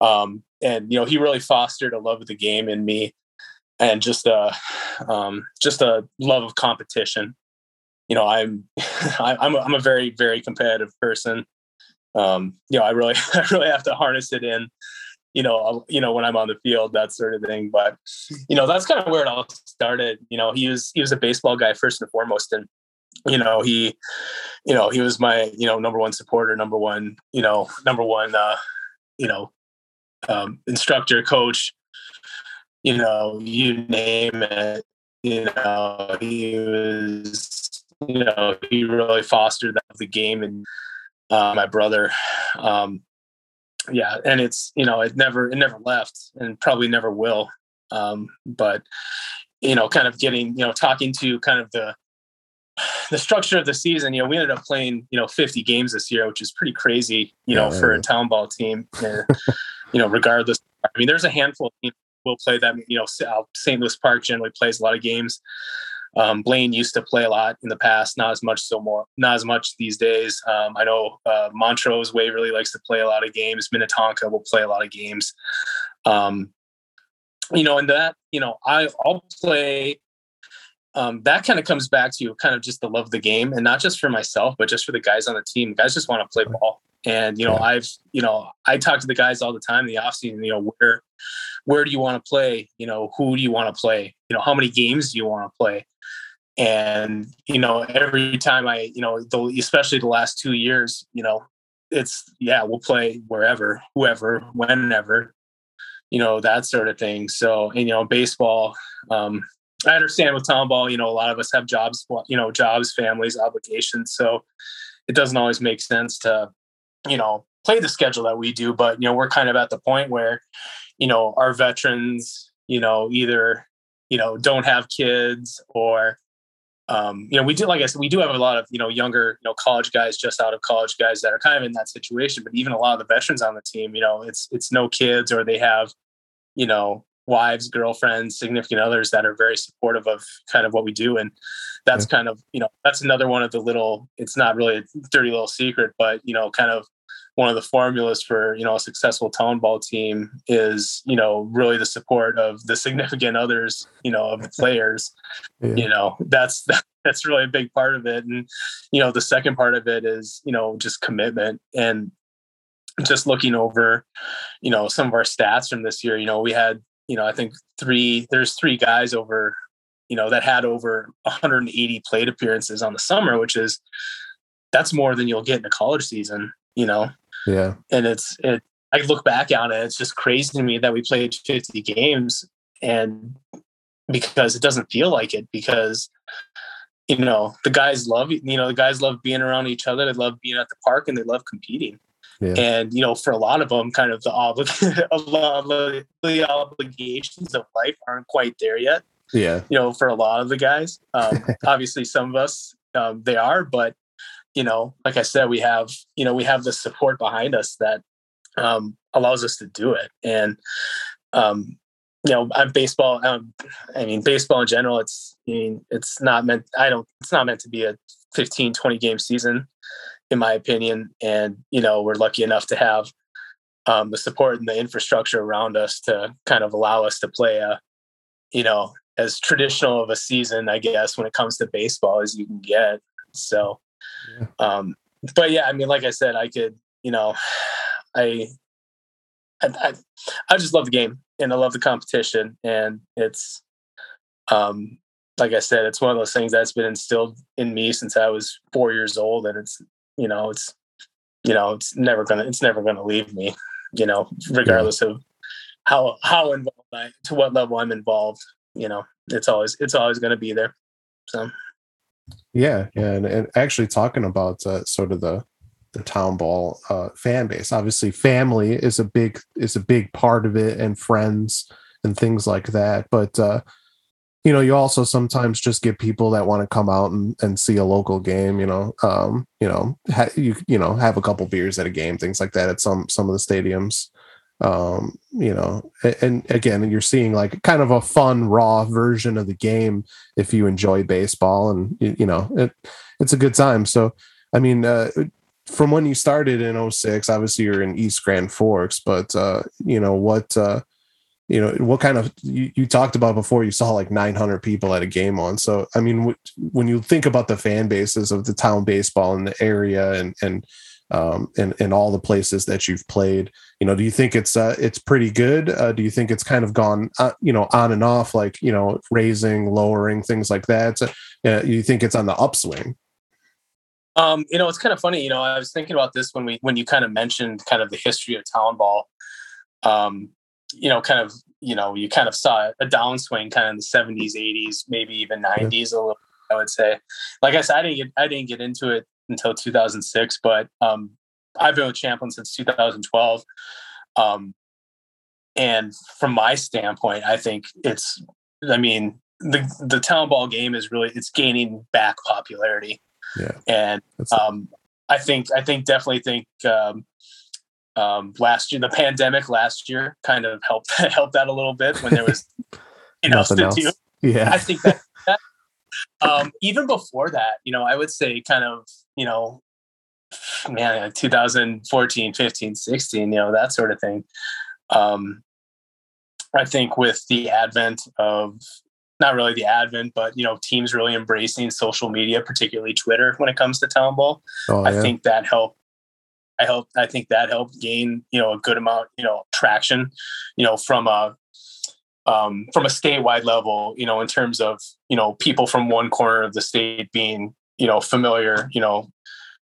Um, and you know, he really fostered a love of the game in me, and just a um, just a love of competition. You know, I'm I'm a, I'm a very very competitive person um, you know, I really, I really have to harness it in, you know, you know, when I'm on the field, that sort of thing. But, you know, that's kind of where it all started. You know, he was, he was a baseball guy first and foremost. And, you know, he, you know, he was my, you know, number one supporter, number one, you know, number one, uh, you know, um, instructor, coach, you know, you name it, you know, he was, you know, he really fostered that the game and, uh, my brother. Um, yeah, and it's you know it never it never left and probably never will. Um, but you know, kind of getting you know talking to kind of the the structure of the season. You know, we ended up playing you know 50 games this year, which is pretty crazy. You know, for a town ball team. you know, regardless. I mean, there's a handful of teams will play that. You know, St. Louis Park generally plays a lot of games. Um, Blaine used to play a lot in the past, not as much so more, not as much these days. Um, I know uh, Montrose Waverly likes to play a lot of games. Minnetonka will play a lot of games. Um, you know, and that you know, I, I'll play. Um, that kind of comes back to you, kind of just the love of the game, and not just for myself, but just for the guys on the team. Guys just want to play ball, and you know, I've you know, I talk to the guys all the time in the offseason. You know, where where do you want to play? You know, who do you want to play? You know, how many games do you want to play? And you know every time i you know the, especially the last two years you know it's yeah we'll play wherever whoever whenever you know that sort of thing so and, you know baseball um i understand with town ball you know a lot of us have jobs you know jobs families obligations so it doesn't always make sense to you know play the schedule that we do but you know we're kind of at the point where you know our veterans you know either you know don't have kids or um, you know, we do, like I said, we do have a lot of, you know, younger, you know, college guys, just out of college guys that are kind of in that situation. But even a lot of the veterans on the team, you know, it's, it's no kids or they have, you know, wives, girlfriends, significant others that are very supportive of kind of what we do. And that's yeah. kind of, you know, that's another one of the little, it's not really a dirty little secret, but, you know, kind of one of the formulas for you know a successful town ball team is you know really the support of the significant others you know of the players yeah. you know that's that's really a big part of it and you know the second part of it is you know just commitment and just looking over you know some of our stats from this year you know we had you know i think three there's three guys over you know that had over 180 plate appearances on the summer which is that's more than you'll get in a college season you know yeah. And it's it i look back on it it's just crazy to me that we played 50 games and because it doesn't feel like it because you know the guys love you know the guys love being around each other they love being at the park and they love competing. Yeah. and you know for a lot of them kind of the, oblig- (laughs) the obligations of life aren't quite there yet. Yeah. You know for a lot of the guys um, (laughs) obviously some of us um, they are but you know, like I said, we have, you know, we have the support behind us that um, allows us to do it. And, um, you know, I'm baseball. Um, I mean, baseball in general, it's, I mean, it's not meant, I don't, it's not meant to be a 15, 20 game season, in my opinion. And, you know, we're lucky enough to have um, the support and the infrastructure around us to kind of allow us to play a, you know, as traditional of a season, I guess, when it comes to baseball as you can get. So, yeah. Um, but yeah, I mean, like I said, I could, you know, (sighs) I, I, I, I just love the game and I love the competition, and it's, um, like I said, it's one of those things that's been instilled in me since I was four years old, and it's, you know, it's, you know, it's never gonna, it's never gonna leave me. you know, regardless yeah. of how how involved I to what level I'm involved. You know, it's always it's always going to be there. So. Yeah, yeah, and, and actually talking about uh, sort of the the town ball uh, fan base. Obviously, family is a big is a big part of it, and friends and things like that. But uh, you know, you also sometimes just get people that want to come out and, and see a local game. You know, um, you know, ha- you you know, have a couple beers at a game, things like that at some some of the stadiums. Um, you know, and, again, you're seeing like kind of a fun, raw version of the game if you enjoy baseball, and you, you know, it it's a good time. So, I mean, uh, from when you started in 06 obviously you're in east grand forks but uh you know what uh you know what kind of you, you talked about before you saw like 900 people at a game on so i mean w- when you think about the fan bases of the town baseball in the area and and um and, and all the places that you've played you know do you think it's uh it's pretty good uh, do you think it's kind of gone uh, you know on and off like you know raising lowering things like that uh, you think it's on the upswing um, you know, it's kind of funny. You know, I was thinking about this when we when you kind of mentioned kind of the history of town ball. Um, you know, kind of you know, you kind of saw a downswing kind of in the seventies, eighties, maybe even nineties. A little, I would say. Like I said, I didn't get I didn't get into it until 2006, but um, I've been with Champlin since 2012. Um, and from my standpoint, I think it's. I mean, the the town ball game is really it's gaining back popularity. Yeah. And um, I think I think definitely think um, um, last year the pandemic last year kind of helped (laughs) helped that a little bit when there was (laughs) you know do. Yeah. I think that, that um, even before that, you know, I would say kind of, you know, man, 2014, 15, 16, you know, that sort of thing. Um, I think with the advent of not really the advent, but you know, teams really embracing social media, particularly Twitter, when it comes to town ball. Oh, I think that helped. I hope I think that helped gain you know a good amount you know traction, you know from a um, from a statewide level, you know in terms of you know people from one corner of the state being you know familiar, you know,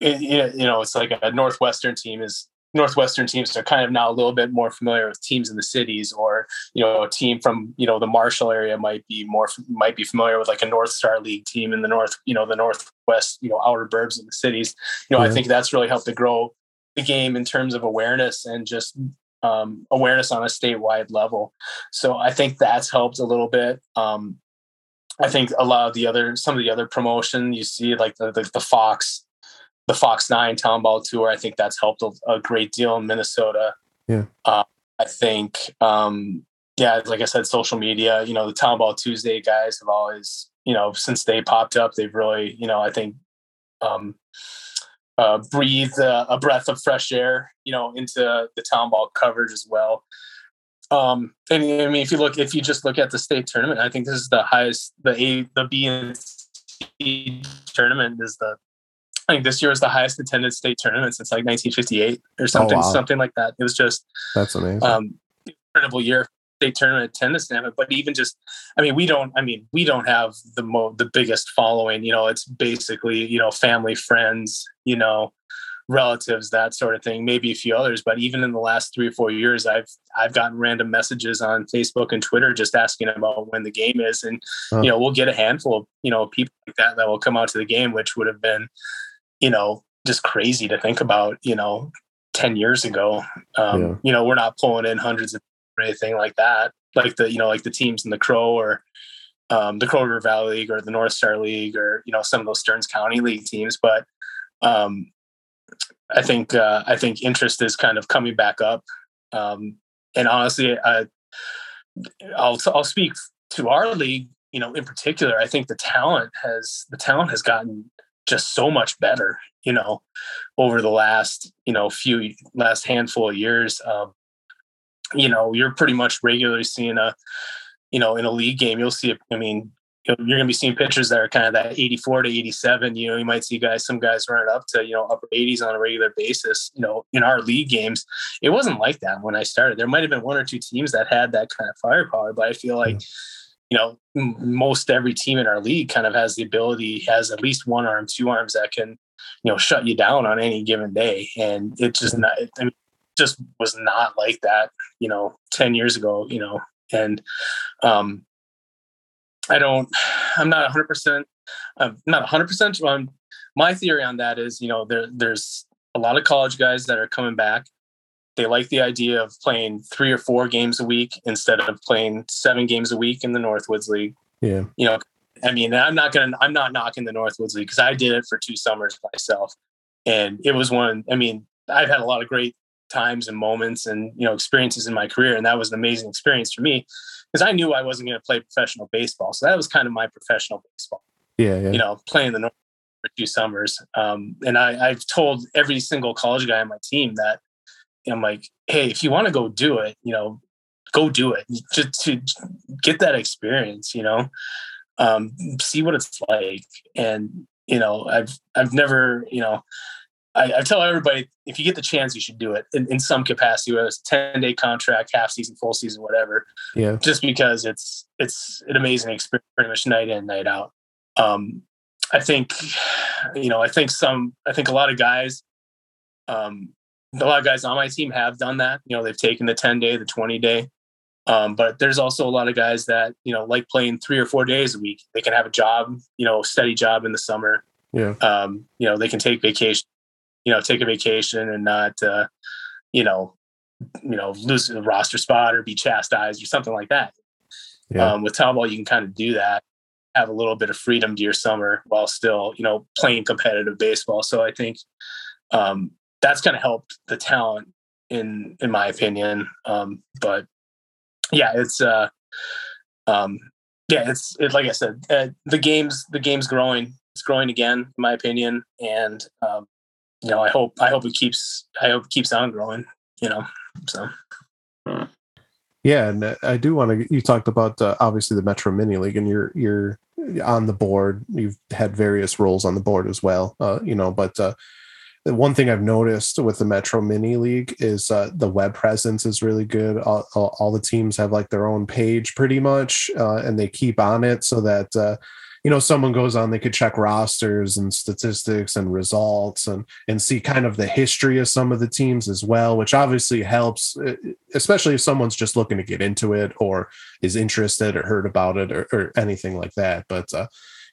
it, you know it's like a northwestern team is Northwestern teams are kind of now a little bit more familiar with teams in the cities, or you know, a team from you know the Marshall area might be more might be familiar with like a North Star League team in the north, you know, the northwest, you know, outer burbs of the cities. You know, I think that's really helped to grow the game in terms of awareness and just um, awareness on a statewide level. So I think that's helped a little bit. Um, I think a lot of the other some of the other promotion you see like the, the, the Fox the Fox Nine Town Ball Tour. I think that's helped a, a great deal in Minnesota. Yeah. Uh, I think, um, yeah, like I said, social media. You know, the Town Ball Tuesday guys have always, you know, since they popped up, they've really, you know, I think, um, uh, breathed a, a breath of fresh air, you know, into the Town Ball coverage as well. Um, and I mean, if you look, if you just look at the state tournament, I think this is the highest, the A, the B and C tournament is the I think this year was the highest attended state tournament since like 1958 or something, oh, wow. something like that. It was just that's amazing. Um, incredible year state tournament attendance standpoint. But even just, I mean, we don't. I mean, we don't have the mo the biggest following. You know, it's basically you know family, friends, you know, relatives, that sort of thing. Maybe a few others. But even in the last three or four years, I've I've gotten random messages on Facebook and Twitter just asking about when the game is, and you know, we'll get a handful of you know people like that that will come out to the game, which would have been you know, just crazy to think about, you know, 10 years ago. Um, yeah. You know, we're not pulling in hundreds of or anything like that. Like the, you know, like the teams in the Crow or um, the Crow River Valley League or the North Star League or, you know, some of those Stearns County League teams. But um, I think, uh, I think interest is kind of coming back up. Um, and honestly, I'll, I'll speak to our league, you know, in particular, I think the talent has, the talent has gotten just so much better, you know, over the last, you know, few last handful of years. Um, you know, you're pretty much regularly seeing a, you know, in a league game, you'll see, I mean, you're going to be seeing pitchers that are kind of that 84 to 87. You know, you might see guys, some guys running up to, you know, upper 80s on a regular basis. You know, in our league games, it wasn't like that when I started. There might have been one or two teams that had that kind of firepower, but I feel like, you know, most every team in our league kind of has the ability, has at least one arm, two arms that can, you know, shut you down on any given day. And it's just not, I mean, just was not like that, you know, 10 years ago, you know, and um, I don't, I'm not 100%, I'm not 100% on my theory on that is, you know, there, there's a lot of college guys that are coming back. They like the idea of playing three or four games a week instead of playing seven games a week in the Northwoods League. Yeah. You know, I mean, I'm not gonna, I'm not knocking the Northwoods League because I did it for two summers myself, and it was one. I mean, I've had a lot of great times and moments and you know experiences in my career, and that was an amazing experience for me because I knew I wasn't going to play professional baseball, so that was kind of my professional baseball. Yeah, yeah. You know, playing the North for two summers, um, and I, I've told every single college guy on my team that I'm like, hey, if you want to go do it, you know, go do it just to get that experience. You know, um, see what it's like. And you know, I've I've never, you know, I, I, tell everybody if you get the chance, you should do it in, in some capacity, whether it's a ten day contract, half season, full season, whatever. Yeah. Just because it's it's an amazing experience, pretty much night in, night out. Um, I think, you know, I think some, I think a lot of guys, um, a lot of guys on my team have done that. You know, they've taken the ten day, the twenty day. Um, but there's also a lot of guys that you know like playing three or four days a week. They can have a job, you know, steady job in the summer. Yeah. Um, you know, they can take vacation, you know, take a vacation and not, uh, you know, you know, lose a roster spot or be chastised or something like that. Yeah. Um, with town ball, you can kind of do that, have a little bit of freedom to your summer while still, you know, playing competitive baseball. So I think um, that's kind of helped the talent in in my opinion. Um, but yeah, it's uh, um, yeah, it's it, like I said, uh, the game's the game's growing. It's growing again, in my opinion, and um, you know, I hope I hope it keeps I hope it keeps on growing. You know, so. Yeah, and uh, I do want to. You talked about uh, obviously the Metro Mini League, and you're you're on the board. You've had various roles on the board as well. Uh, you know, but uh, the one thing I've noticed with the Metro Mini League is uh, the web presence is really good. All, all, all, the teams have like their own page pretty much, uh, and they keep on it so that uh, you know someone goes on, they could check rosters and statistics and results and and see kind of the history of some of the teams as well, which obviously helps, especially if someone's just looking to get into it or is interested or heard about it or, or anything like that. But uh,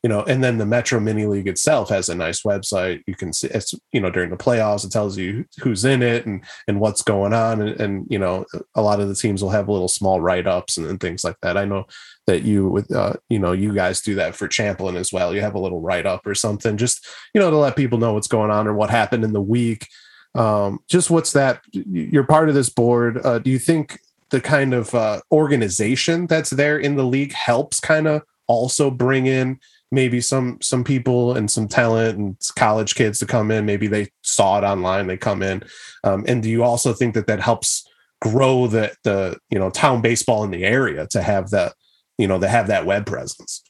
you know, and then the Metro Mini League itself has a nice website. You can see it's, you know, during the playoffs, it tells you who's in it and and what's going on. And, and you know, a lot of the teams will have little small write-ups and, and things like that. I know that you with uh, you know, you guys do that for Champlin as well. You have a little write-up or something, just you know, to let people know what's going on or what happened in the week. Um, just what's that you're part of this board. Uh, do you think the kind of uh, organization that's there in the league helps kind of also bring in maybe some some people and some talent and college kids to come in maybe they saw it online they come in um, and do you also think that that helps grow the the you know town baseball in the area to have that you know to have that web presence.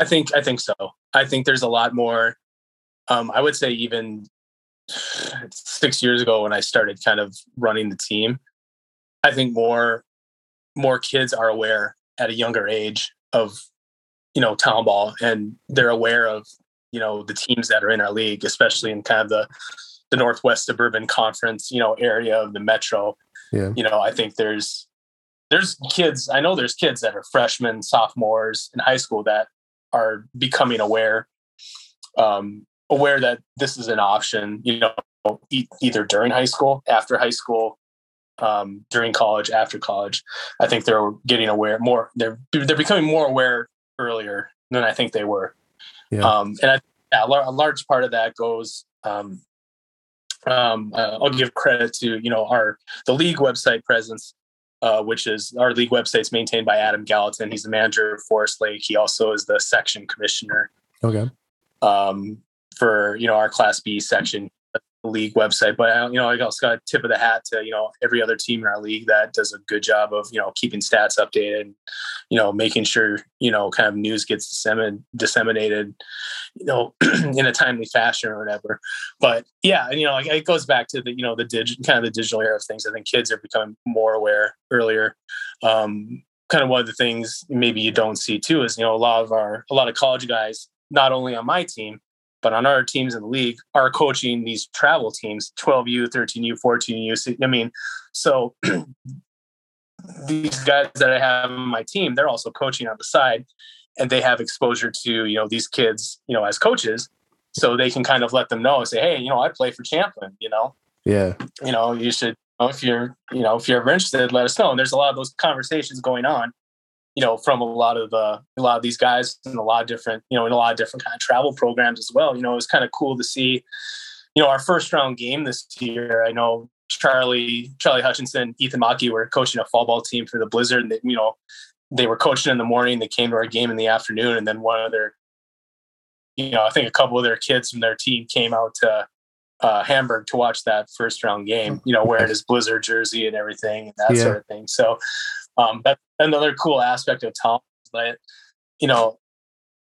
I think i think so. I think there's a lot more um, i would say even six years ago when i started kind of running the team i think more more kids are aware at a younger age of you know town ball and they're aware of you know the teams that are in our league especially in kind of the the northwest suburban conference you know area of the metro. Yeah. You know i think there's there's kids i know there's kids that are freshmen sophomores in high school that are becoming aware um aware that this is an option you know e- either during high school after high school um, during college after college i think they're getting aware more they're they're becoming more aware earlier than I think they were. Yeah. Um, and I, yeah, a large part of that goes. Um, um, uh, I'll give credit to you know our the league website presence, uh, which is our league website's maintained by Adam Gallatin. He's the manager of Forest Lake. He also is the section commissioner. Okay. Um, for you know our Class B section, league website. But uh, you know, I also got a tip of the hat to you know every other team in our league that does a good job of you know keeping stats updated, you know, making sure you know kind of news gets disseminated, you know, (clears throat) in a timely fashion or whatever. But yeah, you know, it goes back to the you know the digital kind of the digital era of things. I think kids are becoming more aware earlier. Um, kind of one of the things maybe you don't see too is you know a lot of our a lot of college guys not only on my team But on our teams in the league are coaching these travel teams, 12U, 13U, 14U. I mean, so (clears throat) these guys that I have on my team, they're also coaching on the side and they have exposure to, you know, these kids, you know, as coaches. So they can kind of let them know, say, hey, you know, I play for Champlin, you know. Yeah. You know, you should if you're, you know, if you're ever interested, let us know. And there's a lot of those conversations going on, you know, from a lot of uh, a lot of these guys and a lot of different, you know, in a lot of different kind of travel programs as well. You know, it was kind of cool to see, you know, our first round game this year. I know Charlie, Charlie Hutchinson, Ethan Maki were coaching a fall ball team for the Blizzard, and they, you know, they were coaching in the morning. They came to our game in the afternoon, and then one of their, you know, I think a couple of their kids from their team came out to uh, Hamburg to watch that first round game. You know, wearing his Blizzard jersey and everything, and that yeah. sort of thing. So um, that's another cool aspect of Tom. But, you know,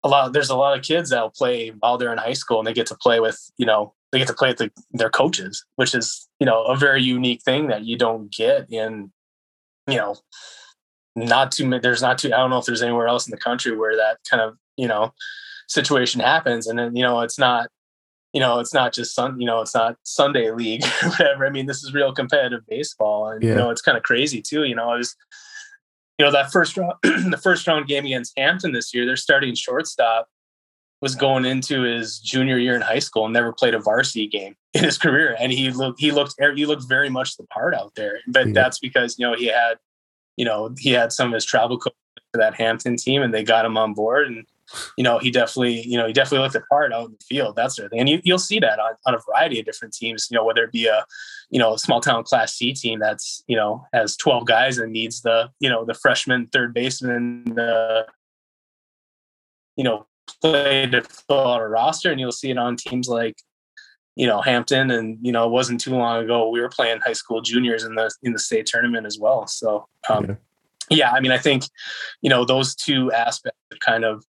a lot there's a lot of kids that'll play while they're in high school, and they get to play with you know they get to play with the, their coaches, which is you know a very unique thing that you don't get in you know not too many. There's not too. I don't know if there's anywhere else in the country where that kind of you know situation happens, and then you know it's not you know it's not just sun you know it's not Sunday league or (laughs) whatever. I mean this is real competitive baseball, and yeah. you know it's kind of crazy too. You know I was you know that first round (clears throat) the first round game against Hampton this year, their starting shortstop was going into his junior year in high school and never played a varsity game (laughs) in his career and he looked he looked er, he looked very much the part out there but yeah. that's because you know he had you know he had some of his travel coaches for that Hampton team and they got him on board and you know he definitely you know he definitely looked the part out in the field that sort of thing and you, you'll see that on, on a variety of different teams you know whether it be a you know small town class c team that's you know has 12 guys and needs the you know the freshman third baseman the you know play to fill out a roster, and you'll see it on teams like you know Hampton, and you know it wasn't too long ago we were playing high school juniors in the in the state tournament as well. So um, yeah. yeah, I mean I think you know those two aspects kind of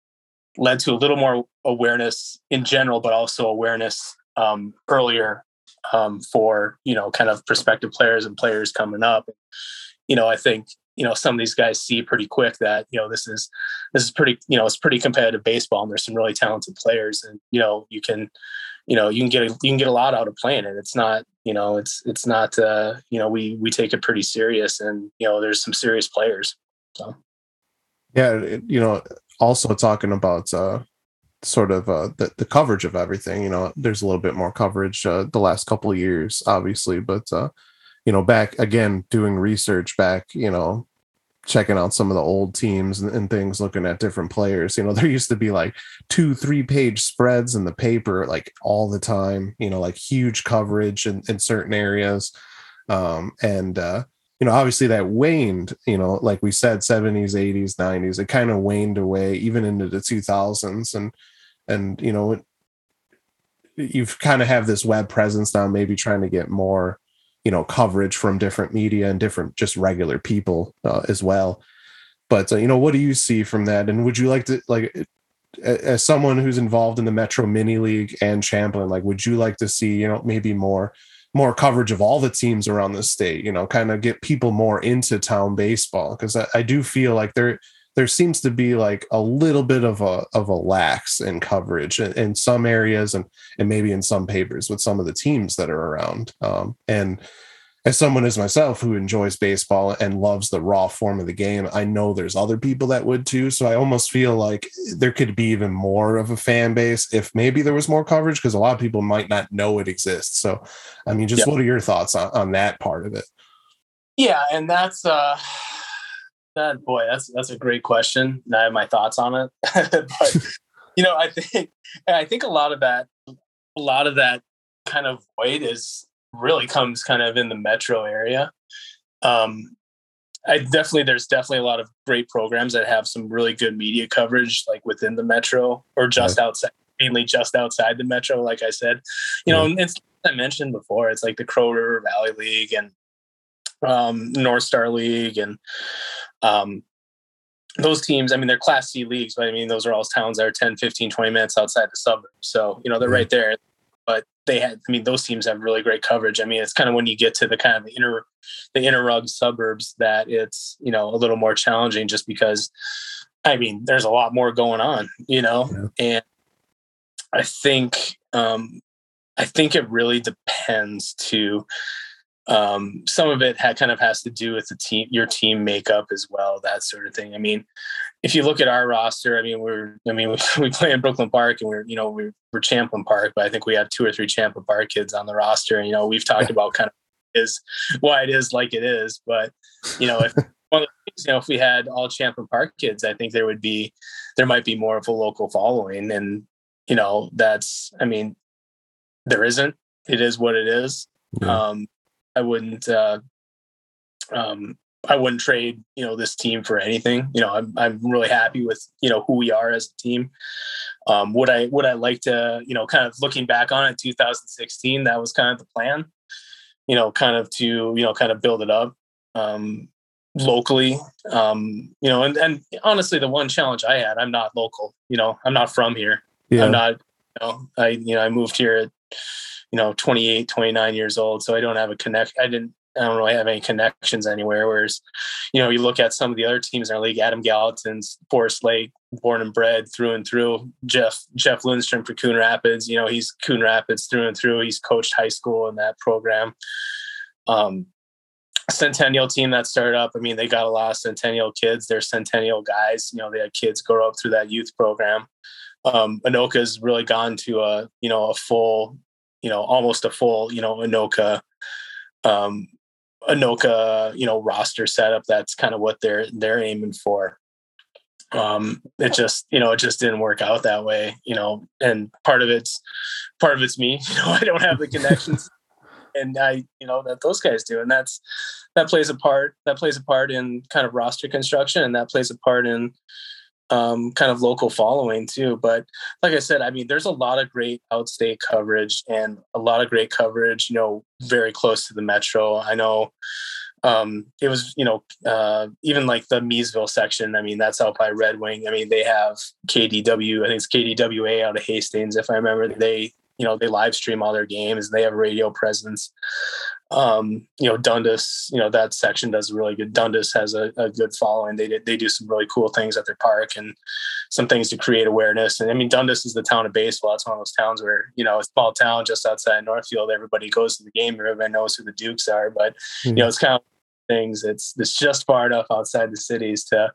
led to a little more awareness in general, but also awareness um, earlier um, for you know kind of prospective players and players coming up. You know, I think you know some of these guys see pretty quick that you know this is this is pretty you know it's pretty competitive baseball and there's some really talented players and you know you can you know you can get a, you can get a lot out of playing it it's not you know it's it's not uh you know we we take it pretty serious and you know there's some serious players so yeah you know also talking about uh sort of uh the, the coverage of everything you know there's a little bit more coverage uh the last couple of years obviously but uh you know, back again doing research back, you know, checking out some of the old teams and, and, things, looking at different players. You know, (laughs) there used to be like two, three page spreads in the paper like all the time, you know, like huge coverage in, in certain areas. Um, and, uh, you know, obviously that waned, you know, like we said, 70s, 80s, 90s, it kind of waned away even into the 2000s. And, and, you know, you've kind of have this web presence now, maybe trying to get more you know coverage from different media and different just regular people uh, as well but uh, you know what do you see from that and would you like to like as someone who's involved in the metro mini league and champlin like would you like to see you know maybe more more coverage of all the teams around the state you know kind of get people more into town baseball because I, I do feel like there there seems to be like a little bit of a of a lax in coverage in, in some areas and and maybe in some papers with some of the teams that are around. Um, and as someone as myself who enjoys baseball and loves the raw form of the game, I know there's other people that would too. So I almost feel like there could be even more of a fan base if maybe there was more coverage because a lot of people might not know it exists. So, I mean, just what are your thoughts on, on that part of it? Yeah, and that's uh that boy, that's that's a great question. I have my thoughts on it, (laughs) but you know, I think I think a lot of that, a lot of that kind of void is really comes kind of in the metro area. Um, I definitely there's definitely a lot of great programs that have some really good media coverage, like within the metro or just yeah. outside, mainly just outside the metro. Like I said, you yeah. know, it's I mentioned before, it's like the Crow River Valley League and um, North Star League and um, those teams, I mean, they're class C leagues, but I mean, those are all towns that are 10, 15, 20 minutes outside the suburbs. So, you know, they're right there. They had, I mean, those teams have really great coverage. I mean, it's kind of when you get to the kind of the inner, the inner rug suburbs that it's, you know, a little more challenging just because, I mean, there's a lot more going on, you know, yeah. and I think um, I think it really depends to um, some of it had kind of has to do with the team, your team makeup as well, that sort of thing. I mean, if you look at our roster, I mean, we're, I mean, (laughs) we, we play in Brooklyn Park and we're, you know, we're, we're Champlin Park, but I think we have two or three Champlin Park kids on the roster. And, you know, we've talked about kind of is why it is like it is, but you know, if (laughs) one of the things, you know, if we had all Champlin Park kids, I think there would be, there might be more of a local following. And, you know, that's, I mean, there isn't, it is what it is. Yeah. Um, I wouldn't uh, um, I wouldn't trade you know this team for anything. You know, I'm I'm really happy with you know who we are as a team. Um, would I would I like to you know kind of looking back on it 2016 that was kind of the plan. You know, kind of to you know kind of build it up um, locally. Um, you know, and and honestly, the one challenge I had, I'm not local. You know, I'm not from here. Yeah. I'm not. You know, I you know I moved here at you know 28 29 years old so i don't have a connect i didn't I don't really have any connections anywhere. Whereas, you know, you look at some of the other teams in our league, Adam Gallatin's Forest Lake, born and bred through and through. Jeff Jeff Lindstrom for Coon Rapids, you know, he's Coon Rapids through and through. He's coached high school in that program. Um, Centennial team that started up. I mean, they got a lot of Centennial kids. They're Centennial guys. You know, they had kids grow up through that youth program. Um, Anoka's really gone to a you know a full you know, almost a full, you know, Anoka, um, Anoka, you know, roster setup. That's kind of what they're they're aiming for. Um, it just, you know, it just didn't work out that way, you know, and part of it's part of it's me. (laughs) You know, I don't have the connections (laughs) and I, you know, that those guys do. And that's that plays a part. That plays a part in kind of roster construction and that plays a part in um, kind of local following too. But like I said, I mean, there's a lot of great outstate coverage and a lot of great coverage, you know, very close to the metro. I know um, it was, you know, uh, even like the Miesville section. I mean, that's out by Red Wing. I mean, they have KDW, I think it's KDWA out of Hastings, if I remember. They, you know, they live stream all their games. And they have radio presence um, you know, Dundas, you know, that section does really good. Dundas has a, a good following. They they do some really cool things at their park and some things to create awareness. And I mean, Dundas is the town of baseball. It's one of those towns where, you know, a small town just outside Northfield, everybody goes to the game, everybody knows who the Dukes are. But, mm-hmm. you know, it's kind of things. It's it's just far enough outside the cities to,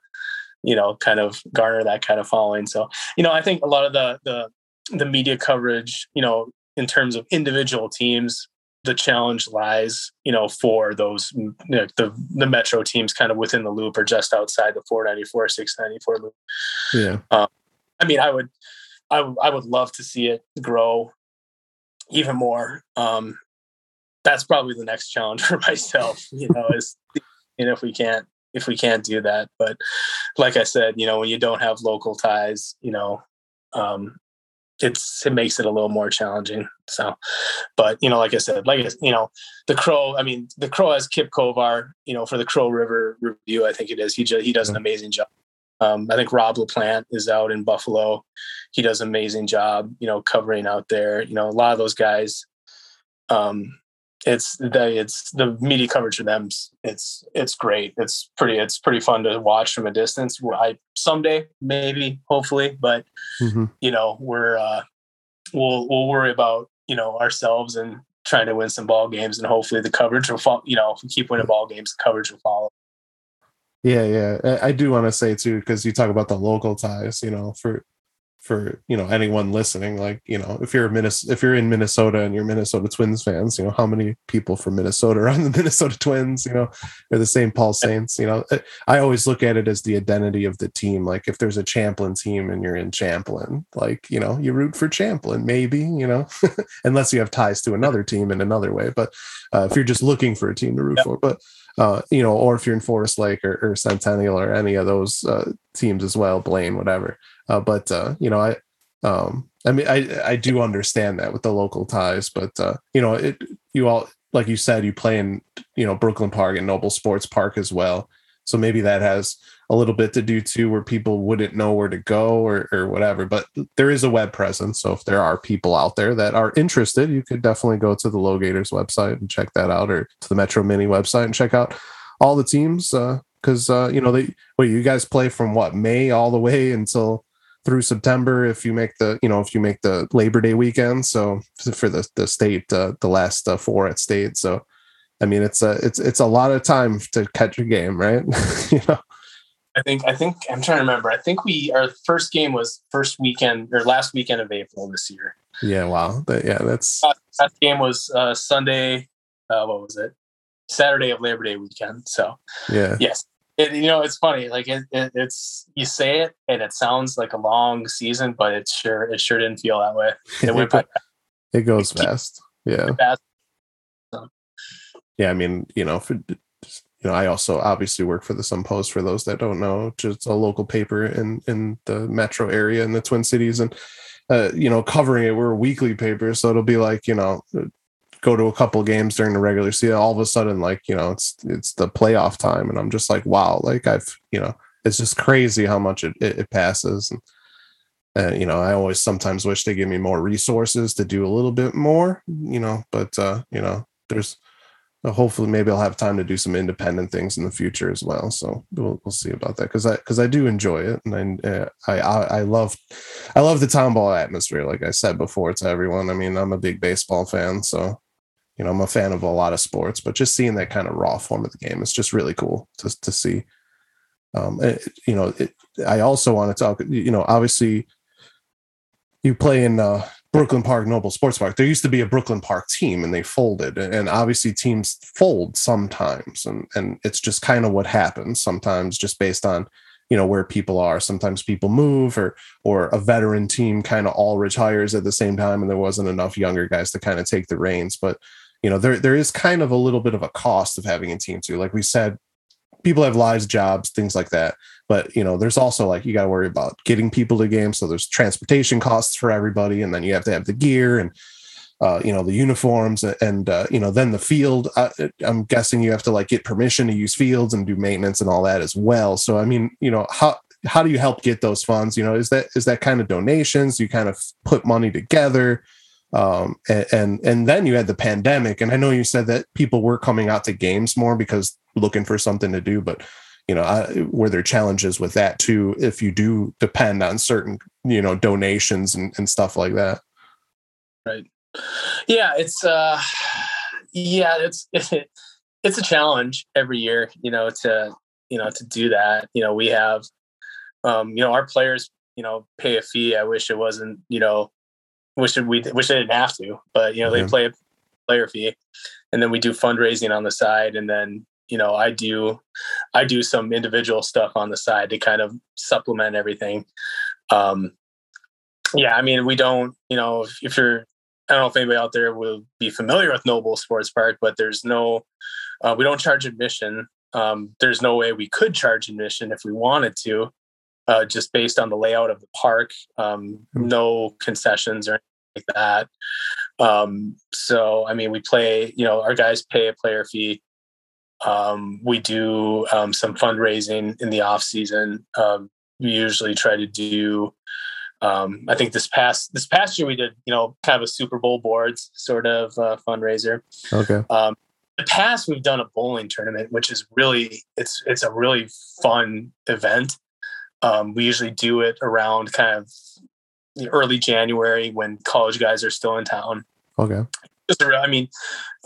you know, kind of garner that kind of following. So, you know, I think a lot of the the the media coverage, you know, in terms of individual teams the challenge lies, you know, for those you know, the the metro teams kind of within the loop or just outside the 494, 694 loop. Yeah. Um, I mean, I would, I, I would love to see it grow even more. Um, that's probably the next challenge (laughs) for myself, you know, is, you know, if we can't, if we can't do that, but like I said, you know, when you don't have local ties, you know, um, it's it makes it a little more challenging. So, but you know, like I said, like you know, the crow. I mean, the crow has Kip Kovar. You know, for the Crow River review, I think it is. He just, he does an amazing job. Um, I think Rob LaPlante is out in Buffalo. He does an amazing job. You know, covering out there. You know, a lot of those guys. Um, it's the it's the media coverage for them it's it's great. It's pretty it's pretty fun to watch from a distance. I someday maybe hopefully but mm-hmm. you know we're uh we'll we'll worry about you know ourselves and trying to win some ball games and hopefully the coverage will follow you know if we keep winning ball games the coverage will follow. Yeah yeah. I do want to say too because you talk about the local ties you know for for you know anyone listening like you know if you're a Minnesota, if you're in Minnesota and you're Minnesota Twins fans you know how many people from Minnesota are on the (laughs) Minnesota Twins you know or the St. Paul Saints you know I always look at it as the identity of the team like if there's a Champlin team and you're in Champlin like you know you root for Champlin maybe you know (laughs) unless you have ties to another team in another way but uh, if you're just looking for a team to root yep. for but uh, you know, or if you're in Forest Lake or, or Centennial or any of those uh, teams as well, Blaine, whatever. Uh, but uh, you know, I um, I mean, I I do understand that with the local ties, but uh, you know, it you all like you said, you play in you know Brooklyn Park and Noble Sports Park as well, so maybe that has a little bit to do too, where people wouldn't know where to go or or whatever. But there is a web presence, so if there are people out there that are interested, you could definitely go to the Low Gators website and check that out, or to the Metro Mini website and check out all the teams because uh, uh, you know they wait you guys play from what May all the way until through September if you make the you know if you make the Labor Day weekend. So for the the state, uh, the last uh, four at state. So I mean, it's a it's it's a lot of time to catch a game, right? (laughs) you know. I think I think I'm trying to remember. I think we our first game was first weekend or last weekend of April this year. Yeah, wow. That, yeah, that's that game was uh, Sunday. Uh, what was it? Saturday of Labor Day weekend. So yeah, yes. It, you know, it's funny. Like it, it, it's you say it and it sounds like a long season, but it sure it sure didn't feel that way. (laughs) It went by. It goes fast. Yeah. Fast. So. Yeah, I mean, you know, for you know, I also obviously work for the Sun Post. For those that don't know, just a local paper in in the metro area in the Twin Cities, and uh, you know, covering it. We're a weekly paper, so it'll be like you know, go to a couple games during the regular season. All of a sudden, like you know, it's it's the playoff time, and I'm just like, wow, like I've you know, it's just crazy how much it it, it passes. And, uh, you know, I always sometimes wish they give me more resources to do a little bit more, you know, but uh, you know, there's hopefully maybe I'll have time to do some independent things in the future as well. So we'll, we'll see about that because I because I do enjoy it and I, I I love I love the town ball atmosphere. Like I said before to everyone, I mean I'm a big baseball fan, so you know I'm a fan of a lot of sports, but just seeing that kind of raw form of the game is just really cool to to see. Um, it, you know, it, I also want to talk. You know, obviously you play in uh, Brooklyn Park Noble Sports Park. There used to be a Brooklyn Park team and they folded. And obviously teams fold sometimes. And and it's just kind of what happens sometimes just based on, you know, where people are. Sometimes people move or or a veteran team kind of all retires at the same time and there wasn't enough younger guys to kind of take the reins. But you know, there there is kind of a little bit of a cost of having a team too. Like we said, people have lives, jobs, things like that. But you know, there's also like you got to worry about getting people to games. So there's transportation costs for everybody, and then you have to have the gear and uh, you know the uniforms and uh, you know then the field. Uh, I'm guessing you have to like get permission to use fields and do maintenance and all that as well. So I mean, you know how how do you help get those funds? You know, is that is that kind of donations? You kind of put money together um, and, and, and then you had the pandemic and i know you said that people were coming out to games more because looking for something to do but you know I, were there challenges with that too if you do depend on certain you know donations and, and stuff like that? Right. Yeah it's uh yeah it's (laughs) it's a challenge every year you know to you know to do that. You know we have um you know our players you know pay a fee. I wish it wasn't you know wish we wish they didn't have to, but you know they play a player fee, and then we do fundraising on the side, and then you know I do I do some individual stuff on the side to kind of supplement everything. Um, yeah, I mean we don't you know if, if you're I don't know if anybody out there will be familiar with Noble Sports Park, but there's no uh, we don't charge admission. Um, there's no way we could charge admission if we wanted to uh, just based on the layout of the park. Um, hmm. no concessions or like that. Um, so, I mean, we play, you know, our guys pay a player fee. Um, we do um, some fundraising in the off season. Um, we usually try to do. Um, I think this past this past year we did, you know, kind of a Super Bowl boards sort of uh, fundraiser. Okay. Um, the past we've done a bowling tournament, which is really it's it's a really fun event. Um, we usually do it around kind of early January when college guys are still in town. Okay. Just a, I mean,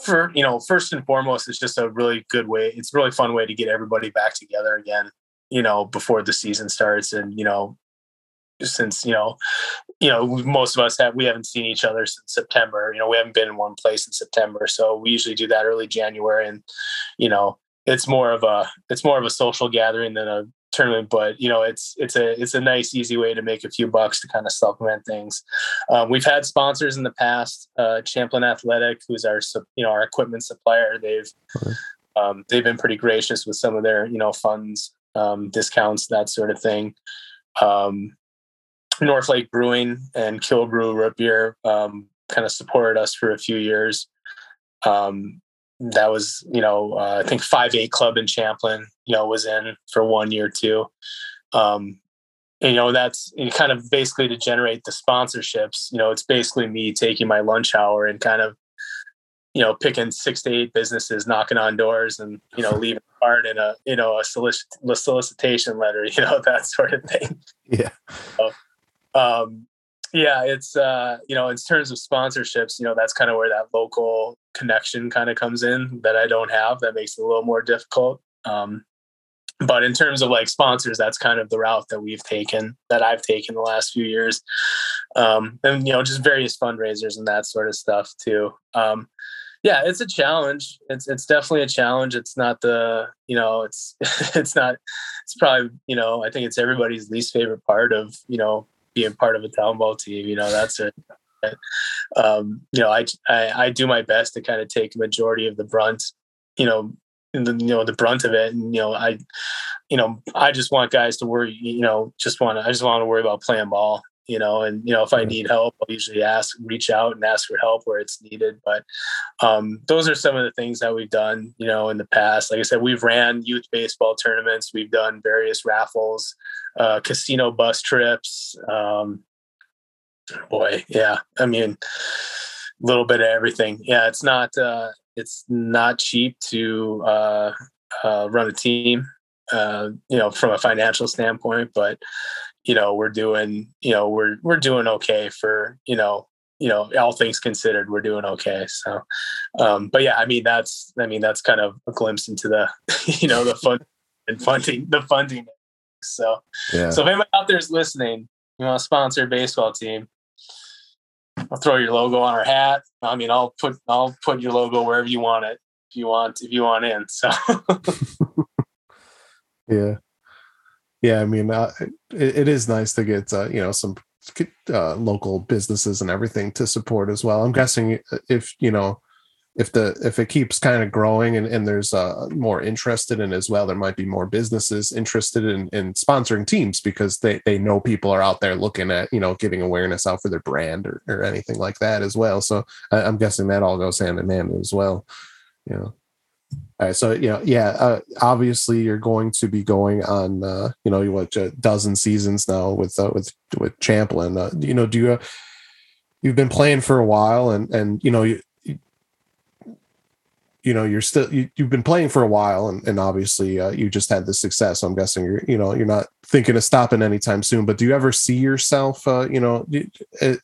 for you know, first and foremost, it's just a really good way. It's a really fun way to get everybody back together again. You know, before the season starts, and you know, since you know, you know, most of us have we haven't seen each other since September. You know, we haven't been in one place in September, so we usually do that early January, and you know, it's more of a it's more of a social gathering than a tournament but you know it's it's a it's a nice easy way to make a few bucks to kind of supplement things. Um, we've had sponsors in the past uh, champlain athletic who's our you know our equipment supplier. They've um, they've been pretty gracious with some of their you know funds um, discounts that sort of thing. Um, north lake brewing and Killebrew root beer um, kind of supported us for a few years. Um, that was you know uh, I think five eight club in Champlin you know was in for one year too. Um, and, you know that's kind of basically to generate the sponsorships. You know, it's basically me taking my lunch hour and kind of you know picking six to eight businesses, knocking on doors, and you know leaving a card and a you know a solic- solicitation letter. (laughs) You know that sort of thing. Yeah. So, um, yeah, it's uh, you know, in terms of sponsorships, you know, that's kind of where that local connection kind of comes in that I don't have. That makes it a little more difficult. Um, but in terms of like sponsors, that's kind of the route that we've taken, that I've taken the last few years, um, and you know, just various fundraisers and that sort of stuff too. Um, yeah, it's a challenge. It's it's definitely a challenge. It's not the you know, it's (laughs) it's not. It's probably you know, I think it's everybody's least favorite part of you know being part of a town ball team. You know, that's it. Um, you know, I, I, I do my best to kind of take majority of the brunt. You know, the you know the brunt of it, and you know, I, you know, I just want guys to worry. You know, just want to I just want to worry about playing ball. You know, and you know, if I need help, I'll usually ask, reach out, and ask for help where it's needed. But um, those are some of the things that we've done. You know, in the past, like I said, we've ran youth baseball tournaments, we've done various raffles uh, casino bus trips. Um, boy, yeah. I mean, a little bit of everything. Yeah, it's not uh, it's not cheap to uh, uh, run a team. Uh, you know, from a financial standpoint, but you know, we're doing you know we're we're doing okay for you know you know all things considered we're doing okay so um but yeah i mean that's i mean that's kind of a glimpse into the (laughs) you know the fun and funding the funding so, yeah. so if anybody out there is listening, you want to sponsor a baseball team, I'll throw your logo on our hat. I mean, I'll put I'll put your logo wherever you want it. If you want, if you want in. So. (laughs) (laughs) yeah, yeah. I mean, uh, it, it is nice to get uh, you know some uh, local businesses and everything to support as well. I'm guessing if you know if the if it keeps kind of growing and, and there's uh, more interested in as well there might be more businesses interested in, in sponsoring teams because they, they know people are out there looking at you know giving awareness out for their brand or, or anything like that as well so I, am guessing that all goes hand in hand as well you know all right so you know yeah uh, obviously you're going to be going on uh, you know what a dozen seasons now with uh, with with champlin. Uh, you know do you you've been playing for a while and and you know you you know you're still you, have been playing for a while and, and obviously uh, you just had the success. So i'm guessing you're you know you're not thinking of stopping anytime soon but do you ever see yourself uh, you know uh,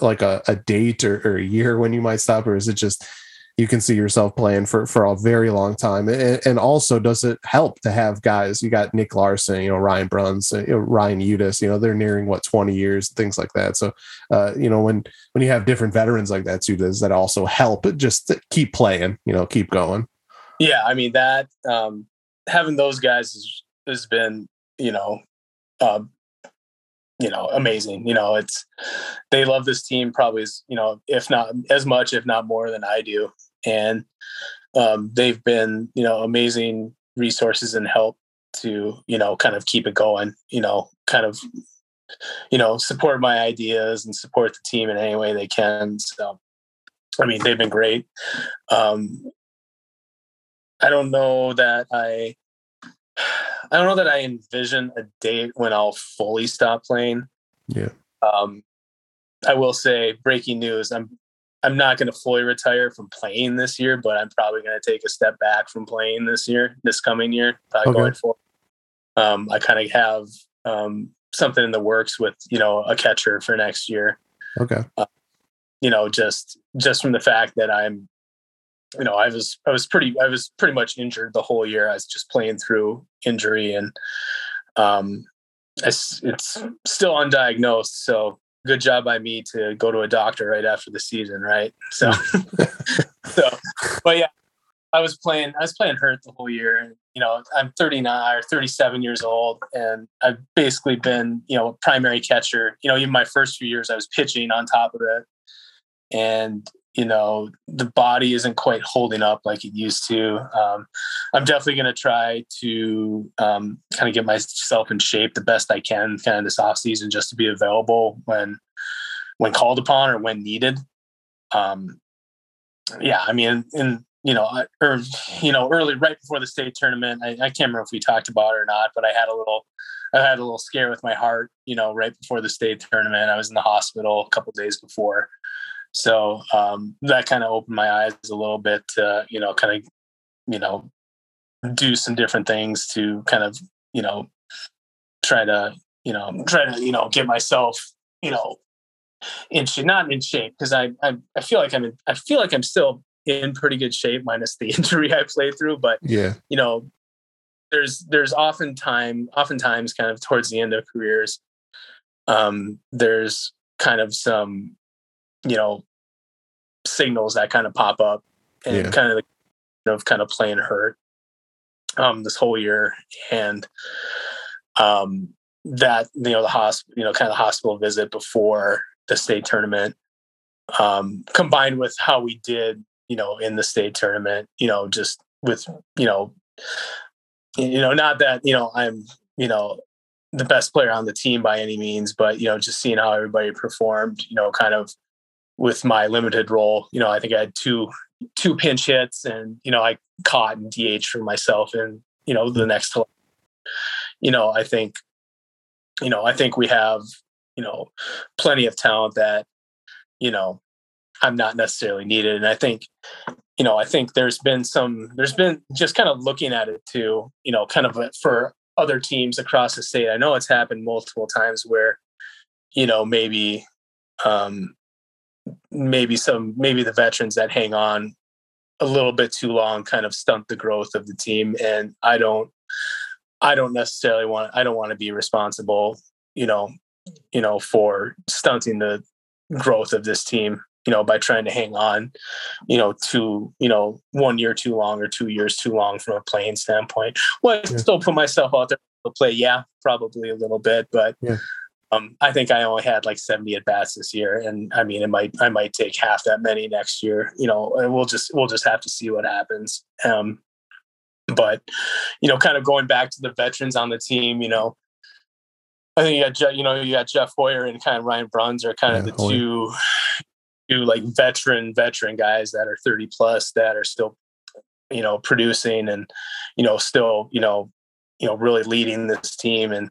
like a, a date or, or, a year when you might stop or is it just you can see yourself playing for for a very long time. And, and also, does it help to have guys? You got Nick Larson, you know, Ryan Bruns, uh, you know, Ryan Udis. You know, they're nearing what twenty years, things like that. So, uh, you know, when when you have different veterans like that too, does that also help? Just keep playing, you know, keep going. Yeah, I mean that um, having those guys has, has been, you know, uh, you know, amazing. You know, it's they love this team probably, as, you know, if not as much, if not more than I do and um, they've been you know amazing resources and help to you know kind of keep it going you know kind of you know support my ideas and support the team in any way they can. So i mean they've been great. Um i don't know that i i don't know that i envision a date when i'll fully stop playing. Yeah. Um i will say breaking news i'm I'm not going to fully retire from playing this year, but I'm probably going to take a step back from playing this year, this coming year, probably okay. going forward. Um, I kind of have um, something in the works with you know a catcher for next year. Okay. Uh, you know, just just from the fact that I'm, you know, I was I was pretty I was pretty much injured the whole year. I was just playing through injury, and um, it's, it's still undiagnosed. So good job by me to go to a doctor right after the season, right? So, (laughs) (laughs) so, but yeah, I was playing. I was playing hurt the whole year, and you know, I'm 39 or 37 years old, and I've basically been, you know, primary catcher. You know, even my first few years, I was pitching on top of it, and you know, the body isn't quite holding up like it used to. Um, I'm definitely going to try to um, kind of get myself in shape the best I can, kind of this off season, just to be available when when called upon or when needed. Um, yeah, I mean, in you know, or you know, early right before the state tournament, I, I can't remember if we talked about it or not, but I had a little, I had a little scare with my heart. You know, right before the state tournament, I was in the hospital a couple days before so um, that kind of opened my eyes a little bit to, you know, kind of, you know, do some different things to kind of, you know, try to, you know, I'm to, you know, get myself, you know, in shape, not in shape because I, I, I feel like I'm in, I feel like I'm still in pretty good shape minus the (laughs) injury I played through. But yeah, you know, there's there's often time, oftentimes kind of towards the end of careers, um, there's kind of some, you know, signals that kind of pop up and yeah. kind of of kind of playing hurt um this whole year and um that you know the hospital you know kind of the hospital visit before the state tournament um combined with how we did you know in the state tournament you know just with you know you know not that you know i'm you know the best player on the team by any means but you know just seeing how everybody performed you know kind of with my limited role you know i think i had two two pinch hits and you know i caught and dh for myself and you know the next you know i think you know i think we have you know plenty of talent that you know i'm not necessarily needed. And i think you know i think there's been some there's been just kind of looking at it too you know kind of for other teams across the state. I know it's happened multiple times where you know maybe um maybe some maybe the veterans that hang on a little bit too long kind of stunt the growth of the team and i don't i don't necessarily want i don't want to be responsible you know you know for stunting the growth of this team you know by trying to hang on you know to you know one year too long or two years too long from a playing standpoint well i yeah. still put myself out there to play yeah probably a little bit but yeah. Um, I think I only had like 70 at bats this year, and I mean, it might I might take half that many next year. You know, we'll just we'll just have to see what happens. Um, but you know, kind of going back to the veterans on the team, you know, I think you got Je- you know you got Jeff Hoyer and kind of Ryan Bruns are kind yeah, of the Hoyer. two two like veteran veteran guys that are 30 plus that are still you know producing and you know still you know you know really leading this team and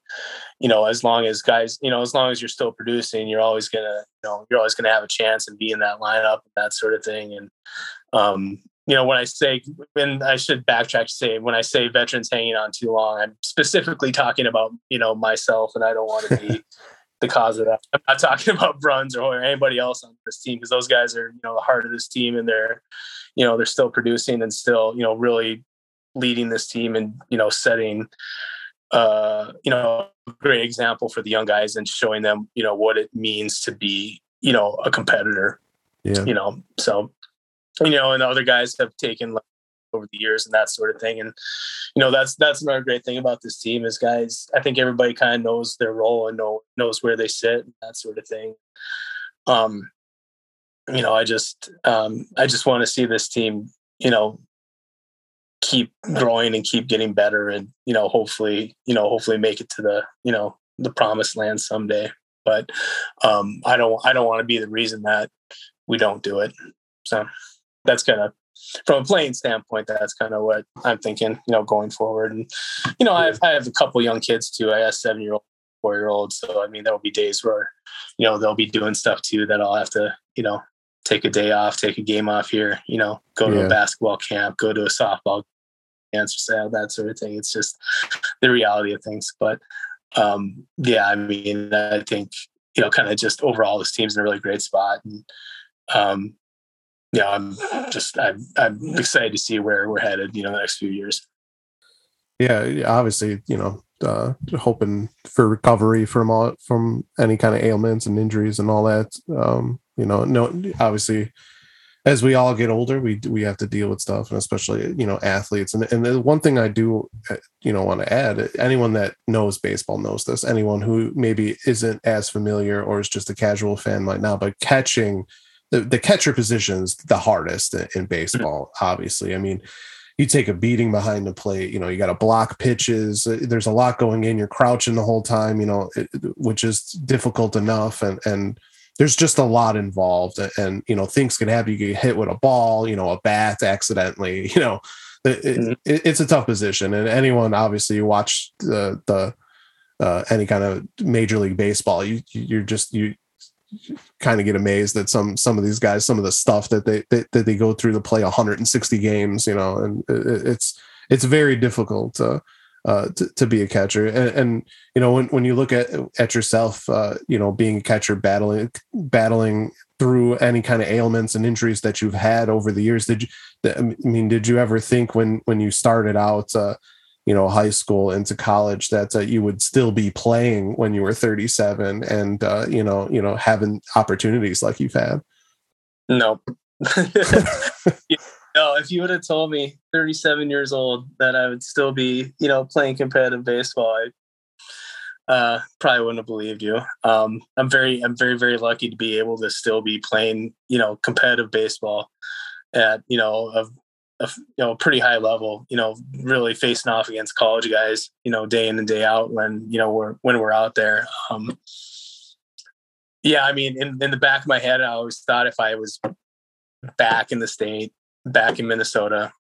you know as long as guys you know as long as you're still producing you're always gonna you know you're always gonna have a chance and be in that lineup and that sort of thing. And um you know when i say when i should backtrack to say when i say veterans hanging on too long i'm specifically talking about you know myself and i don't want to be (laughs) the cause of that. I'm not talking about bruns or anybody else on this team because those guys are you know the heart of this team and they're you know they're still producing and still you know really leading this team and you know setting uh you know a great example for the young guys and showing them you know what it means to be you know a competitor yeah. you know? So you know and other guys have taken like, over the years and that sort of thing. And you know that's that's another great thing about this team is guys i think everybody kind of knows their role and know knows where they sit and that sort of thing. Um you know i just um i just want to see this team you know keep growing and keep getting better and you know hopefully you know hopefully make it to the you know the promised land someday. But um i don't i don't want to be the reason that we don't do it. So that's kind of from a playing standpoint that's kind of what i'm thinking you know going forward. And you know i have, I have a couple young kids too. I have seven year old four year old so i mean there'll be days where you know they'll be doing stuff too that i'll have to you know take a day off, take a game off here, you know, go to yeah. a basketball camp, go to a softball answer sale, that sort of thing. It's just the reality of things. But um, yeah, I mean, I think, you know, kind of just overall this team's in a really great spot. And um, yeah, I'm just I'm I'm excited to see where we're headed, you know, the next few years. Yeah, obviously, you know, uh, hoping for recovery from all from any kind of ailments and injuries and all that. Um, you know, no, obviously, as we all get older, we we have to deal with stuff, and especially you know athletes. And and the one thing I do, uh, you know, want to add: anyone that knows baseball knows this. Anyone who maybe isn't as familiar or is just a casual fan might not, but catching the, the catcher position is the hardest in, in baseball. Obviously, I mean you take a beating behind the plate. You know, you got to block pitches. Uh, there's a lot going in. You're crouching the whole time. You know, it, which is difficult enough. And and there's just a lot involved. And you know, things can happen. You get hit with a ball. You know, a bat accidentally. (laughs) You know, it, mm-hmm. it, it's a tough position. And anyone, obviously, you watch the the uh, any kind of major league baseball, you you're just you kind of get amazed that some some of these guys, some of the stuff that they that, that they go through to play 160 games, you know, and it, it's it's very difficult. Uh, uh, to, to be a catcher. And, and, you know, when, when you look at at yourself, uh, you know, being a catcher, battling battling through any kind of ailments and injuries that you've had over the years, did you? I mean, did you ever think when when you started out, uh, you know, high school into college, that uh, you would still be playing when you were 37 and uh, you know, you know, having opportunities like you've had? No. (laughs) (laughs) no, if you would have told me 37 years old that I would still be, you know, playing competitive baseball, I uh, probably wouldn't have believed you. Um, I'm very, I'm very, very lucky to be able to still be playing, you know, competitive baseball at, you know, a, a you know pretty high level. You know, really facing off against college guys, you know, day in and day out when you know we're when we're out there. Um, yeah, I mean, in, in the back of my head, I always thought if I was back in the state, back in Minnesota,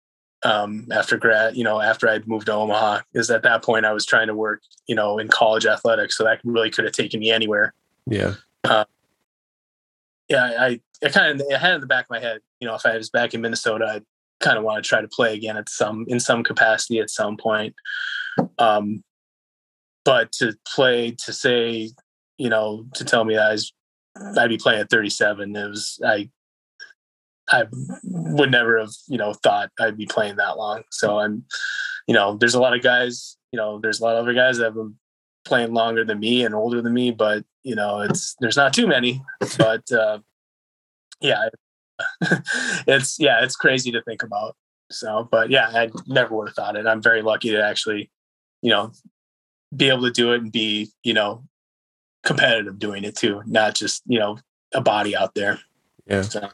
um, after grad, you know, after I'd moved to Omaha, is at that point I was trying to work, you know, in college athletics, so that really could have taken me anywhere. Yeah. Uh, yeah, I, I kind of I had in the back of my head, you know, if I was back in Minnesota, I'd kind of want to try to play again at some in some capacity at some point. Um, but to play to say, you know, to tell me that I was, I'd be playing at 37, it was I I would never have, you know, thought I'd be playing that long. So I'm, you know, there's a lot of guys, you know, there's a lot of other guys that have been playing longer than me and older than me, but you know, it's there's not too many. But uh, yeah, (laughs) it's yeah, it's crazy to think about. So, but yeah, I never would have thought it. I'm very lucky to actually, you know, be able to do it and be, you know, competitive doing it too, not just you know a body out there. Yeah. So.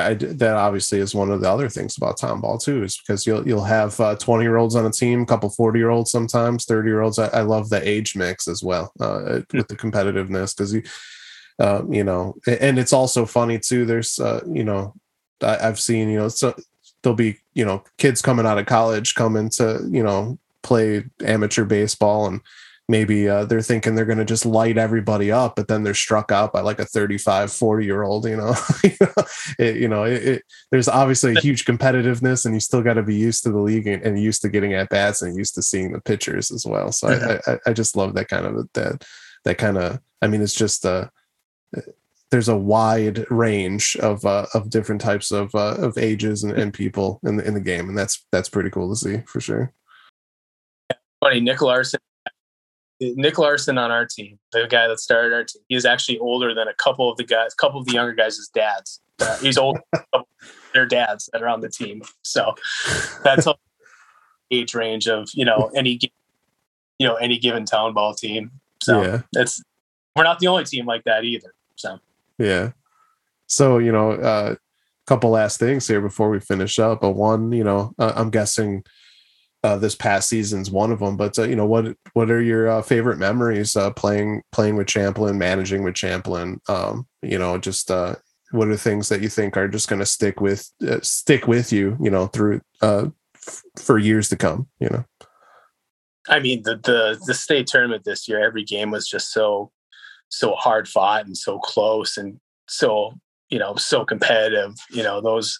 I, that obviously is one of the other things about town ball too, is because you'll you'll have uh, twenty year olds on a team, a couple forty year olds sometimes, thirty year olds. I, I, love the age mix as well uh, mm-hmm. with the competitiveness because you, uh, you know, and it's also funny too. There's uh, you know, I, have seen you know, so there'll be you know kids coming out of college coming to you know play amateur baseball and maybe uh, they're thinking they're going to just light everybody up but then they're struck out by like a 35 40 year old (laughs) you know it, you know it, it, there's obviously a huge competitiveness and you still got to be used to the league and, and, used to getting at bats and used to seeing the pitchers as well. So I, I, I, just love that kind of that that kind of i mean it's just uh there's a wide range of uh, of different types of uh, of ages and, and people in the in the game and that's that's pretty cool to see for sure. Funny nick larson Nick Larson on our team, the guy that started our team, he is actually older than a couple of the guys, a couple of the younger guys' dads. Uh, he's old, (laughs) their dads that are on the team. So that's a age range of you know any you know any given town ball team. So yeah. it's we're not the only team like that either. So yeah. So you know, a uh, couple last things here before we finish up. But one, you know, uh, I'm guessing uh, this past season's one of them. But uh, you know, what what are your uh, favorite memories uh, playing playing with Champlin, managing with Champlin? Um, you know, just uh, what are things that you think are just going to stick with uh, stick with you? You know, through f- for years to come. You know. I mean, the the the state tournament this year, every game was just so so hard fought and so close and so you know so competitive you know those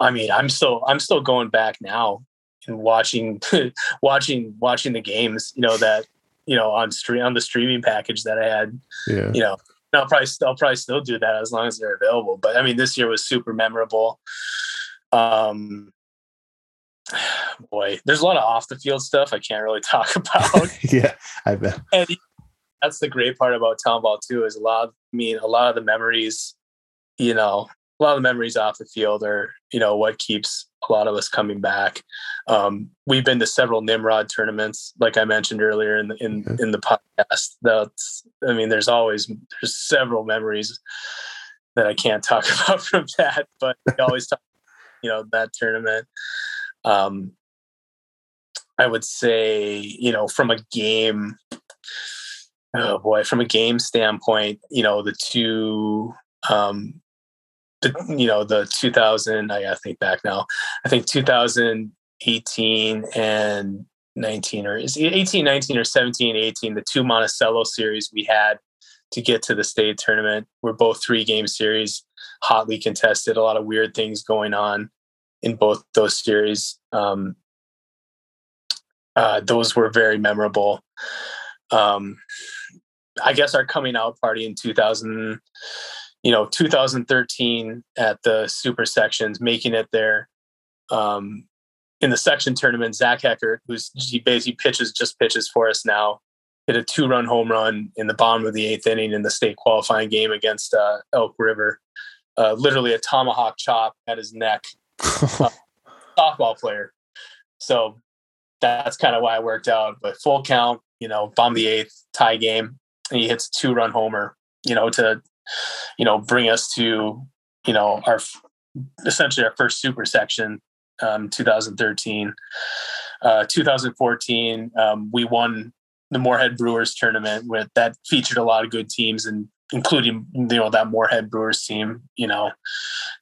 i mean i'm still i'm still going back now and watching (laughs) watching watching the games you know that you know on stream on the streaming package that i had yeah you know I'll probably I'll probably still do that as long as they're available. But I mean, this year was super memorable. Um, (sighs) boy, there's a lot of off the field stuff I can't really (laughs) talk about. (laughs) yeah, I bet. And that's the great part about town ball too. Is a lot. Of, I mean, a lot of the memories, you know, a lot of the memories off the field are, you know, what keeps a lot of us coming back. Um, we've been to several Nimrod tournaments, like I mentioned earlier in the, in mm-hmm. in the podcast. That's, I mean, there's always there's several memories that I can't (laughs) talk about from that, but we always talk, you know, that tournament. Um, I would say, you know, from a game, oh boy, from a game standpoint, you know, the two um, you know the 2000 i gotta think back now i think 2018 and 19 or is 18 19 or 17 18 the two monticello series we had to get to the state tournament were both three game series hotly contested a lot of weird things going on in both those series um, uh, those were very memorable. Um, I guess our coming out party in 2000, you know, 2013 at the super sections, making it there. Um, in the section tournament, Zach Heckert, who's he basically pitches just pitches for us now, hit a two run home run in the bottom of the eighth inning in the state qualifying game against uh, Elk River. Uh, literally a tomahawk chop at his neck. uh, (laughs) softball player. So that's kind of why it worked out. But full count, you know, bomb the eighth tie game, and he hits two run homer, you know, to, you know, bring us to, you know, our essentially our first super section, um, 2013. Uh, 2014, um, we won the Moorhead Brewers tournament with that featured a lot of good teams and including you know that Moorhead Brewers team. You know,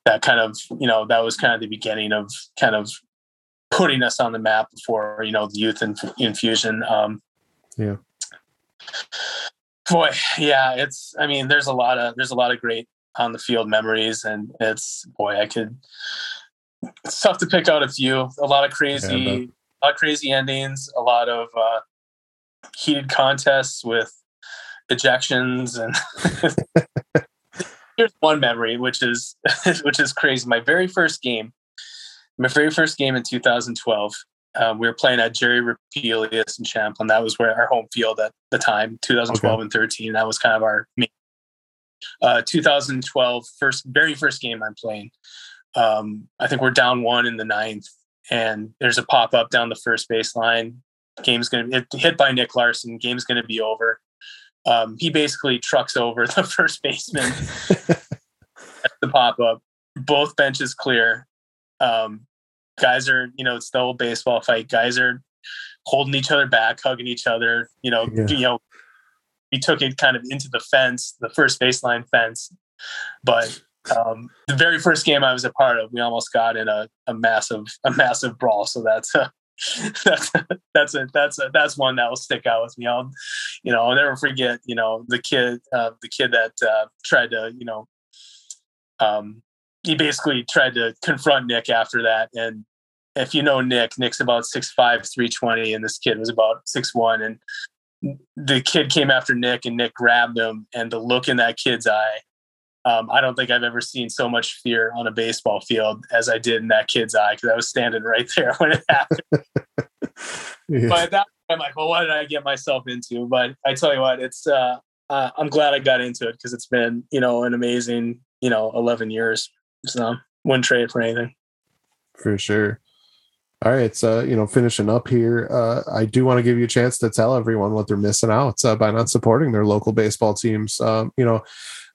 that kind of you know that was kind of the beginning of kind of putting us on the map for you know the youth inf- infusion. Um, yeah. Boy, yeah, it's. I mean, there's a lot of there's a lot of great on the field memories, and it's boy, I could. It's tough to pick out a few. A lot of crazy, yeah, a lot of crazy endings. A lot of uh, heated contests with ejections and (laughs) here's one memory which is (laughs) which is crazy my very first game my very first game in 2012 um, we were playing at jerry rapelius in champlin. That was where our home field at the time 2012 okay. and 13 that was kind of our uh, 2012 first very first game i'm playing. Um, i think we're down one in the ninth and there's a pop-up down the first baseline. Game's going to be hit by nick larson. Game's going to be over. Um, he basically trucks over (laughs) the first baseman. (laughs) At the pop up. Both benches clear. Um, guys are, you know, it's the old baseball fight. Guys are holding each other back, hugging each other. You know, yeah. you know, we took it kind of into the fence, the first baseline fence. But um, the very first game I was a part of, we almost got in a, a massive, a massive brawl. So that's uh, (laughs) that's that's a that's a that's one that will stick out with me. I'll you know I'll never forget you know the kid uh, the kid that uh, tried to you know um, he basically tried to confront Nick after that and if you know Nick Nick's about 6'5 320 and this kid was about six one, and the kid came after Nick and Nick grabbed him and the look in that kid's eye um, I don't think I've ever seen so much fear on a baseball field as I did in that kid's eye because I was standing right (laughs) there when it happened. yeah. But at that point, I'm like, well, what did I get myself into? But I tell you what, it's uh, uh, I'm glad I got into it because it's been you know an amazing you know 11 years. So wouldn't trade for anything. For sure. All right, so you know, finishing up here, uh, I do want to give you a chance to tell everyone what they're missing out uh, by not supporting their local baseball teams. Um, you know,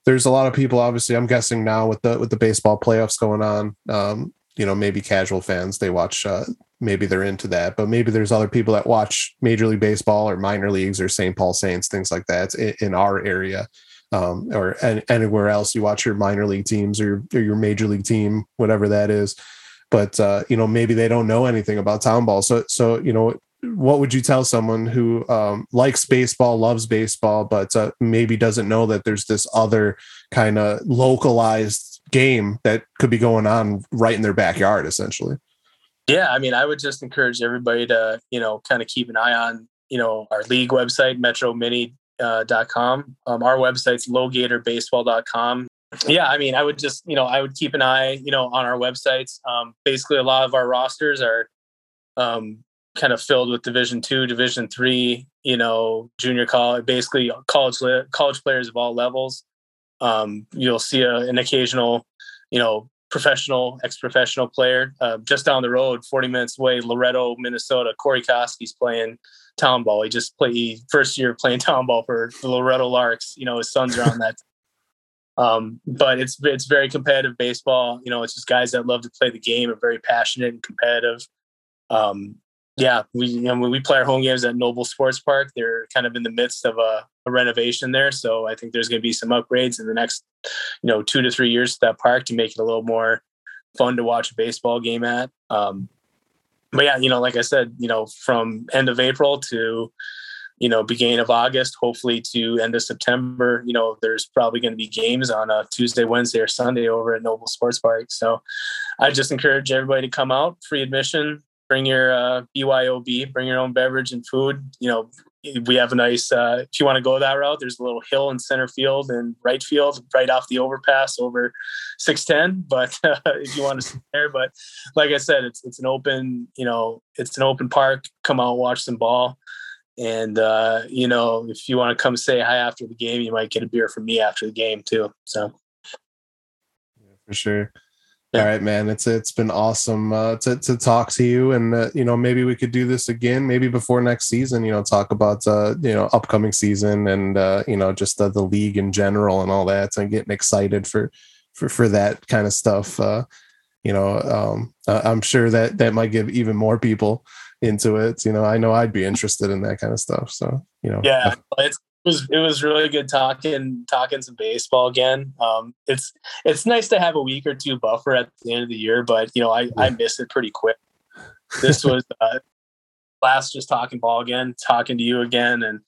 there's a lot of people obviously i'm guessing now with the with the baseball playoffs going on um, you know maybe casual fans they watch uh, maybe they're into that but maybe there's other people that watch major league baseball or minor leagues or st paul saints things like that in, in our area um, or any, anywhere else you watch your minor league teams or, or your major league team whatever that is but uh, you know maybe they don't know anything about town ball so so you know what would you tell someone who um, likes baseball, loves baseball, but uh, maybe doesn't know that there's this other kind of localized game that could be going on right in their backyard, essentially? Yeah, I mean, I would just encourage everybody to, you know, kind of keep an eye on, you know, our league website, metromini.com. Uh, um, our website's lowgatorbaseball.com. Yeah, I mean, I would just, you know, I would keep an eye, you know, on our websites. Um, basically, a lot of our rosters are um, kind of filled with division two division three you know junior college basically college college players of all levels um, you'll see a, an occasional you know professional ex-professional player uh, just down the road 40 minutes away loretto minnesota corey koskie's playing town ball he just played first year playing (laughs) town ball for the loretto larks you know his sons are on that um, but it's it's very competitive baseball you know it's just guys that love to play the game are very passionate and competitive um, yeah, we you know, when we play our home games at Noble Sports Park, they're kind of in the midst of a, a renovation there. So I think there's going to be some upgrades in the next, you know, two to three years to that park to make it a little more fun to watch a baseball game at. Um, but yeah, you know, like I said, you know, from end of April to you know beginning of August, hopefully to end of September, you know, there's probably going to be games on a Tuesday, Wednesday, or Sunday over at Noble Sports Park. So I just encourage everybody to come out, free admission bring your uh, BYOB, bring your own beverage and food. You know, we have a nice. Uh, if you want to go that route, there's a little hill in center field and right field, right off the overpass over 610. But uh, (laughs) if you want to sit there, but like I said, it's it's an open. You know, it's an open park. Come out, watch some ball. And uh, you know, if you want to come say hi after the game, you might get a beer from me after the game too. So, yeah, for sure. All right, man. It's it's been awesome uh, to to talk to you, and uh, you know maybe we could do this again, maybe before next season. You know, talk about uh, you know upcoming season and uh, you know just the league in general and all that, and getting excited for for for that kind of stuff. Uh, you know, um, I'm sure that that might give even more people into it. You know, I know I'd be interested in that kind of stuff. So you know, yeah, it's it was it was really good talking talking some baseball again. Um, it's it's nice to have a week or two buffer at the end of the year, but you know I I miss it pretty quick. This was (laughs) uh, last just talking ball again, talking to you again, and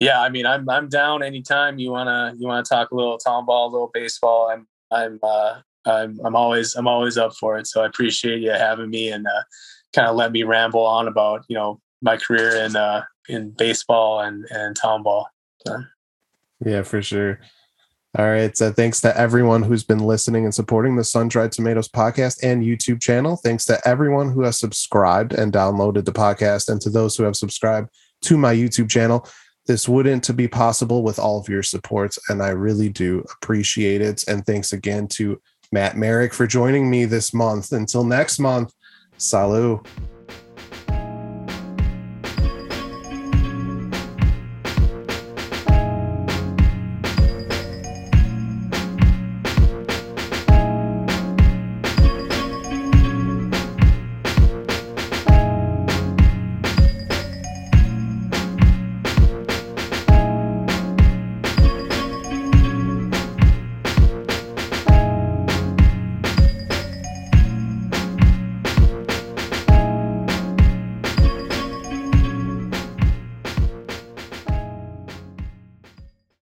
yeah, I mean I'm I'm down anytime you wanna you wanna talk a little town ball, a little baseball. I'm I'm uh, I'm I'm always I'm always up for it. So I appreciate you having me and uh, kind of let me ramble on about you know my career in uh, in baseball and and town ball. So. Yeah, for sure. All right. So thanks to everyone who's been listening and supporting the Sun Dried Tomatoes podcast and YouTube channel. Thanks to everyone who has subscribed and downloaded the podcast, and to those who have subscribed to my YouTube channel. This wouldn't be possible with all of your supports, and I really do appreciate it. And thanks again to Matt Merrick for joining me this month. Until next month, salut.